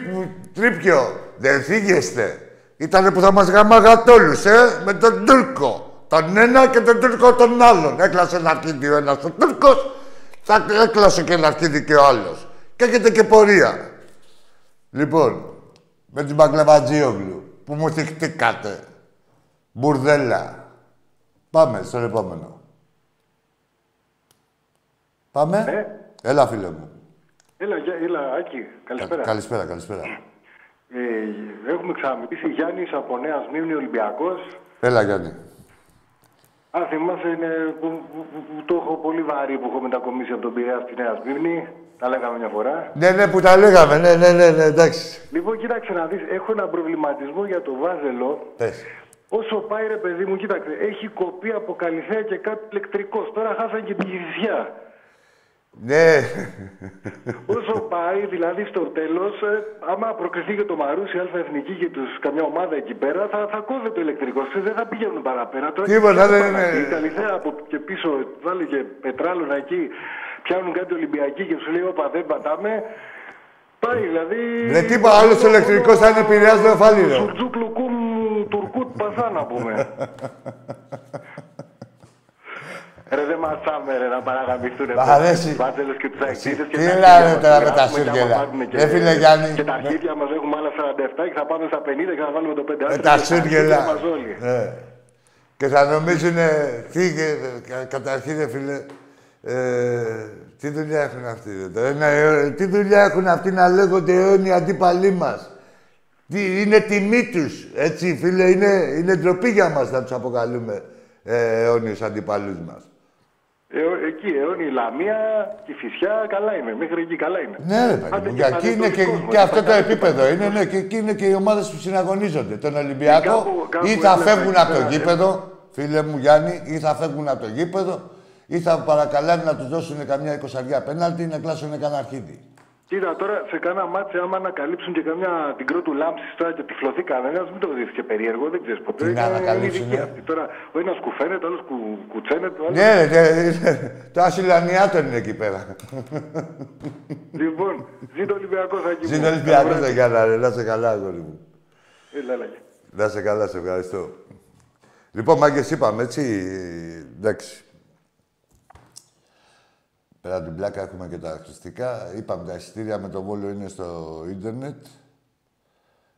τρίπιο, δεν φύγεστε. Ήτανε που θα μας γαμάγατε όλους, ε, με τον Τούρκο. Τον ένα και τον Τούρκο τον άλλον. Έκλασε ένα αρχίδι ο ένας ο Τούρκος Θα έκλασε και ένα αρχίδι και ο άλλος. Και έχετε και πορεία. Λοιπόν, με την Μπαγκλαβατζίογλου που μου θυχτήκατε. Μπουρδέλα. Πάμε στον επόμενο. Πάμε. Ε. Έλα, φίλε μου. Έλα, γεια- έλα, Άκη, καλησπέρα. Καλησπέρα, καλησπέρα. Ε, έχουμε ξαναμιλήσει Γιάννης από Νέας Σμύρνη Ολυμπιακός. Έλα, Γιάννη. Αν θυμάσαι, είναι που, που, που, που το έχω πολύ βαρύ που έχω μετακομίσει από τον Πειραιά στη Νέα Σμύρνη. Τα λέγαμε μια φορά. Ναι, ναι, που τα λέγαμε. Ναι, ναι, ναι, ναι εντάξει. Λοιπόν, κοίταξε να δεις, έχω ένα προβληματισμό για το Βάζελο. Πες. Όσο πάει ρε παιδί μου, κοίταξε, έχει κοπεί από Καλυθέα και κάτι ηλεκτρικός. Τώρα χάσαν και την Κηφισιά. Ναι. Όσο πάει, δηλαδή στο τέλος, άμα προκριθεί και το Μαρούσι Αλφα Εθνική και τους καμιά ομάδα εκεί πέρα, θα, θα κόβεται το ηλεκτρικό. Ξέρεις, Δεν θα πηγαίνουν παραπέρα. Τώρα Τίποτα, και δεν είναι. Η Καλυθέα από και πίσω βάλει και πετράλωνα εκεί, πιάνουν κάτι Ολυμπιακοί και σου λέει: Όπα, δεν πατάμε. Πάει δηλαδή. Δεν τίποτα, άλλος ηλεκτρικός θα είναι Πειραιάς δεν φάλιρο. Σουρτζούκ λουκούμ τουρκούτ πασά να πούμε. Ρε δεν μασάμε ρε να παραγαμιστούν Μ' αρέσει. τους Βάτζελες και τους Αεξίδες και Τι τα λένε αρχίδια μας. τώρα με τα Γράφουμε και άμα σούργελα. πάρουμε και- Ρε φίλε Γιάννη. Και τα αρχίδια μας έχουμε άλλα 47 και θα πάμε στα 50 και θα βάλουμε το 5 Με άστρο τα και αρχίδια σούργελα. μας όλοι. Ναι. Και θα νομίζουν, τι, και- κα- καταρχήν, ρε φίλε, ε, τι δουλειά έχουν αυτοί, ρε, τώρα. Να, ε, τι δουλειά έχουν αυτοί να λέγονται αιώνιοι αντίπαλοι μας. Τι, είναι τιμή τους, έτσι, φίλε, είναι, είναι ντροπή για μας να τους αποκαλούμε ε, αιώνιους αντιπαλούς μας. Ε, ο- εκεί, αιώνη η Λαμία, η Φυσιά, καλά είναι. Μέχρι εκεί καλά είναι. Ναι, ρε παιδί Άντε μου, και και εκεί είναι και, Πανετολικός, και μωρέ, αυτό το Πανετολικός. επίπεδο. Είναι, ναι, και εκεί είναι και οι ομάδες που συναγωνίζονται. Τον Ολυμπιακό κάπου- κάπου ή θα έβλεπα φεύγουν εκεί από το πέρα, γήπεδο, φίλε μου Γιάννη, ή θα φεύγουν από το γήπεδο, ή θα παρακαλάνε να τους δώσουν καμιά εικοσαριά πέναλτι ή να κλάσουν κανένα αρχίδι. Κοίτα, τώρα σε κάνα ματς, άμα ανακαλύψουν και καμιά την κρότου λάμψη τώρα και τυφλωθεί κανένας, μην το δεις και περίεργο, δεν ξέρεις ποτέ. Τι να Είναι ανακαλύψουν, ειδική ε; αυτή. Τώρα ο ένας κουφαίνεται, ο άλλος κου, κουτσένεται, ο άλλο. Ναι, ρε, ναι, το άσυλο ανιάτων είναι εκεί πέρα. Λοιπόν, ζήτω Ολυμπιακό θα Ζήτω Ολυμπιακό, δεν καλά, ρε. Να 'σαι καλά, αγόρι μου. Έλα, έλα. Να σε καλά, σε ευχαριστώ. Λοιπόν, μάγκες είπαμε, έτσι, εντάξει. Πέρα από την πλάκα έχουμε και τα χρηστικά. Είπαμε τα εισιτήρια με το Βόλο είναι στο ίντερνετ.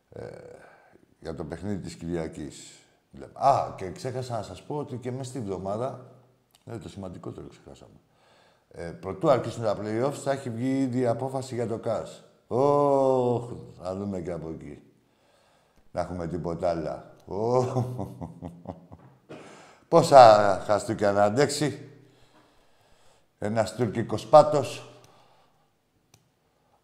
Ε, για το παιχνίδι της Κυριακής. Λέμε. Α, και ξέχασα να σας πω ότι και μέσα στη βδομάδα, ε, το σημαντικότερο ξεχάσαμε. Ε, προτού αρχίσουν τα play-offs, θα έχει βγει ήδη η απόφαση για το ΚΑΣ. Ωχ, θα δούμε και από εκεί. Να έχουμε τίποτα άλλα. Ωχ. Πόσα χαστούκια να αντέξει. Ένας τουρκικός πάτος.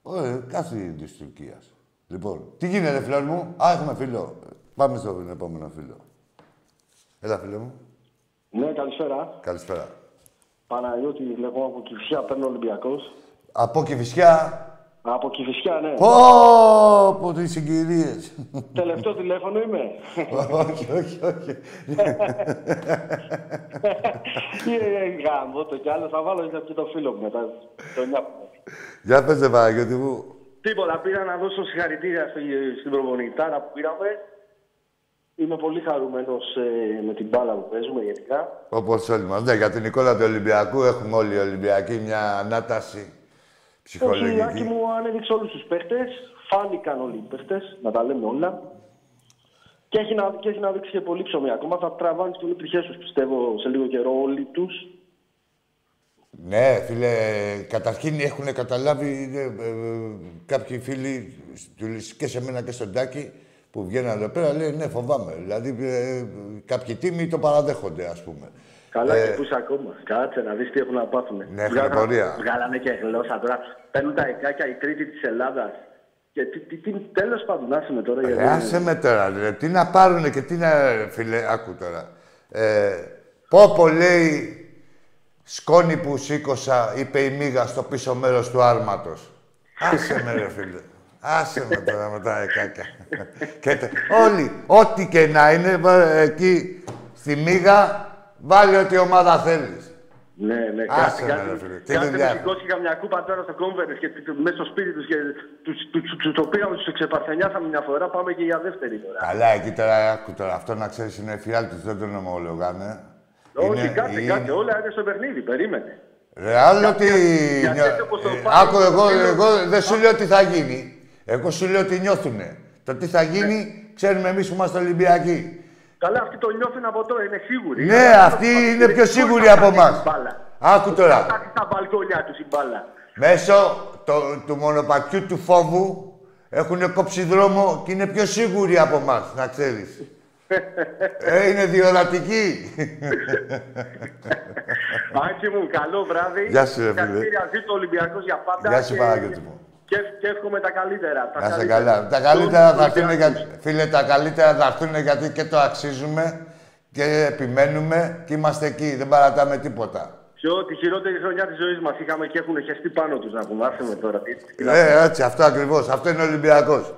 Ωραία, κάθε είδους Τουρκίας. Λοιπόν, τι γίνεται, φίλο μου; Α, έχουμε φίλο. Πάμε στον επόμενο φίλο. Έλα, φίλο μου. Ναι, καλησπέρα. Καλησπέρα. Παναγιώτη, λέγω από Κηφισιά, παίρνω Ολυμπιακός. Από Κηφισιά. Από Κηφισιά, ναι. Πω, πω, τις συγκυρίες. Τελευταίο τηλέφωνο είμαι. όχι, όχι, όχι. Ε, Γάμο το κι άλλο, θα βάλω και το φίλο μου μετά. Το νιάπω. Για πες, ρε Παναγιώτη μου. Τίποτα, πήρα να δώσω συγχαρητήρια στη- στην προπονητάρα που πήραμε. Είμαι πολύ χαρούμενος ε, με την μπάλα που παίζουμε γενικά. Όπως όλοι μας. Ναι, για την εικόνα του Ολυμπιακού έχουμε όλοι οι Ολυμπιακοί μια ανάταση Όχι, ψυχολογική. Άκη μου ανέδειξε όλους τους παίχτες. Φάνηκαν όλοι οι παίχτες, να τα λέμε όλα. Και έχει να, και έχει να δείξει και πολύ ψωμί ακόμα. Θα τραβάνε και όλοι τριχές τους, πιστεύω, σε λίγο καιρό όλοι τους. Ναι, φίλε, καταρχήν έχουν καταλάβει ε, ε, κάποιοι φίλοι του- και σε μένα και στον Τάκη που βγαίνουν εδώ πέρα, λέει ναι, φοβάμαι. Δηλαδή, ε, κάποιοι τίμοι το παραδέχονται, ας πούμε. Καλά Ε, και πού είσαι ακόμα. Κάτσε να δεις τι έχουν να πάθουν. Ναι, έχουν πορεία. Βγάλανε και γλώσσα τώρα. Παίρνουν τα εκάκια η τρίτη της Ελλάδας. Και τι, τι, τι, τέλος πάντων, άσε με τώρα. γιατί- Ρε, άσε με τώρα, ρε. Τι να πάρουνε και τι να... ρε, Φίλε, άκου τώρα. Ε, Πόπο λέει σκόνη που σήκωσα, είπε η μίγα στο πίσω μέρος του άρματος. Άσε με ρε φίλε. Άσε με τώρα με τα εκάκια. και τε- όλοι, ό,τι και να είναι βα- εκεί στη μίγα, βάλει ό,τι ομάδα θέλεις. Ναι, ναι, Άσε κάτι, με, ρε, κάτι, φίλε. Τι κάτι δουλειά με έχει. σηκώσει καμιά κούπα τώρα στο κόμβερες και τ- μέσα στο σπίτι τους και τους, τους, τους, τους το πήγαμε, τους ξεπαρθενιάσαμε μια φορά, πάμε και για δεύτερη τώρα. Καλά, εκεί τώρα, άκου τώρα, αυτό να ξέρεις είναι εφιάλτης, δεν τον ομολογάνε. Όχι, Είναι- κάτσε, είναι- κάτσε, όλα είναι στο παιχνίδι, περίμενε. Ρε, άλλο τι... γιατί έτσι όπως το Ε, πάει, Άκου, εγώ, είναι- εγώ δεν σου λέω τι θα γίνει. Εγώ σου λέω τι νιώθουνε. Το τι θα γίνει, ξέρουμε εμείς που είμαστε Ολυμπιακοί. Καλά, αυτοί το νιώθουν από τώρα, είναι σίγουροι. Ναι, αυτοί είναι πιο σίγουροι από εμάς. Άκου τώρα. Θα στα μπαλκόνια τους η μπάλα. Μέσω το- του μονοπατιού του φόβου έχουν κόψει δρόμο και είναι πιο σίγουροι από εμάς, να ξέρεις. ε, είναι διορατικοί. Άκη μου, καλό βράδυ. Γεια σου, ρε φίλε. Συγχαρητήρια, ζήτω ο Ολυμπιακός για πάντα. Γεια σου, και- Παναγιώτη μου. Και, και εύχομαι τα καλύτερα. Τα Να είσαι καλύτερα. καλά. Τα καλύτερα Το- θα έρθουν για... Φίλε, τα καλύτερα θα έρθουν γιατί και το αξίζουμε και επιμένουμε και είμαστε εκεί. Δεν παρατάμε τίποτα. Ποιο, τη χειρότερη χρονιά της ζωής μας είχαμε και έχουν χεστεί πάνω τους να πούμε. Άσε με τώρα. Τι, τι να Ε, έτσι, αυτό ακριβώς. Αυτό είναι ο Ολυμπιακός.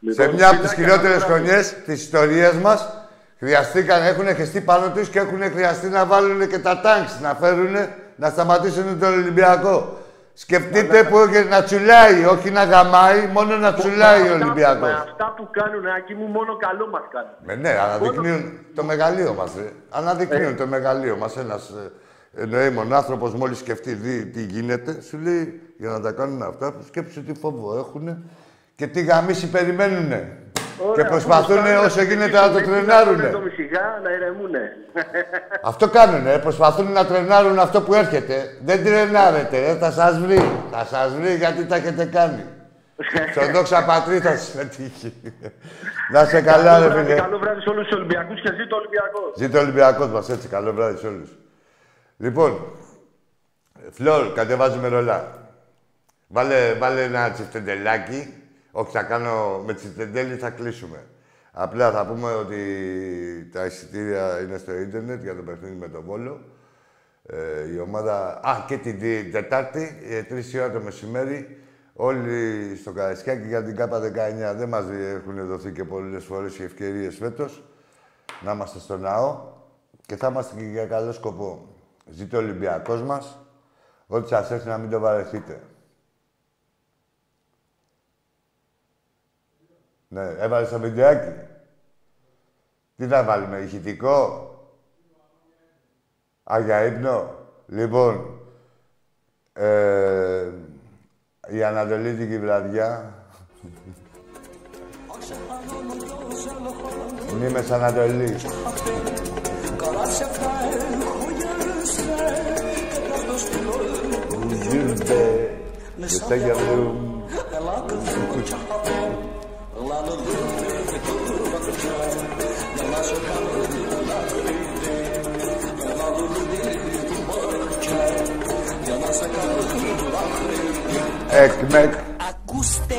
Λοιπόν, Σε μια από τις φιλάκια, χειρότερες καλό βράδυ. χρονιές της ιστορίας μας, χρειαστήκαν, έχουν χεστεί πάνω τους και έχουν χρειαστεί να βάλουν και τα τάγκς, να φέρουν, να σταματήσουν τον Ολυμπιακό. Σκεφτείτε που είχε να τσουλάει, όχι να γαμάει, μόνο να τσουλάει ο Αυτά- Ολυμπιακός. με Αυτά που κάνουν, Άκη μου, μόνο καλό μας κάνουν. Με, ναι, αναδεικνύουν το μεγαλείο μας, ρε. Αναδεικνύουν το μεγαλείο μας. Ένας ε, εννοήμων άνθρωπος μόλις σκεφτεί δει τι γίνεται, σου λέει για να τα κάνουν αυτά, που σκέψου τι φόβο έχουν και τι γαμίση περιμένουνε. Και προσπαθούν όσο γίνεται να το τρενάρουνε. Να σιγά, να ηρεμούνε. Αυτό κάνουνε, προσπαθούν να τρενάρουν αυτό που έρχεται. Δεν τρενάρετε, ρε, θα σας βρει. Θα σας βρει γιατί τα έχετε κάνει. Στον δόξα πατρί θα σας πετύχει. να σε καλά, ρε Καλό βράδυ, φίλε. Καλό βράδυ σε όλους τους Ολυμπιακούς και ζήτω ο Ολυμπιακός. Ζήτω ο Ολυμπιακός μας, έτσι. Καλό βράδυ σε όλους. Λοιπόν, Φλόρ, κατεβάζουμε ρολά. Βάλε, βάλε ένα τσιφτεντελάκι. Όχι, θα κάνω με τσιφτεντέλι, θα κλείσουμε. Απλά θα πούμε ότι τα εισιτήρια είναι στο ίντερνετ για το παιχνίδι με τον Βόλο. Ε, η ομάδα... Α, και την Τε- Τετάρτη, ε, τρεις η ώρα το μεσημέρι, όλοι στο Καραϊσκάκι για την ΚΑΠΑ 19. Δεν μας έχουν δοθεί και πολλές φορές οι ευκαιρίες φέτος να είμαστε στο ναό και θα είμαστε και για καλό σκοπό. Ζήτω ο Ολυμπιακός μας, ό,τι σας έρθει να μην το βαρεθείτε. Ναι, έβαλες το βιντεάκι. Τι θα βάλουμε, ηχητικό; Α, για ύπνο. Λοιπόν, ε, η Ανατολίτικη βραδιά. Νήμες Ανατολή. Ζήρντε, γεστέγια μπλουμ. Εκμεκ. Ακούστε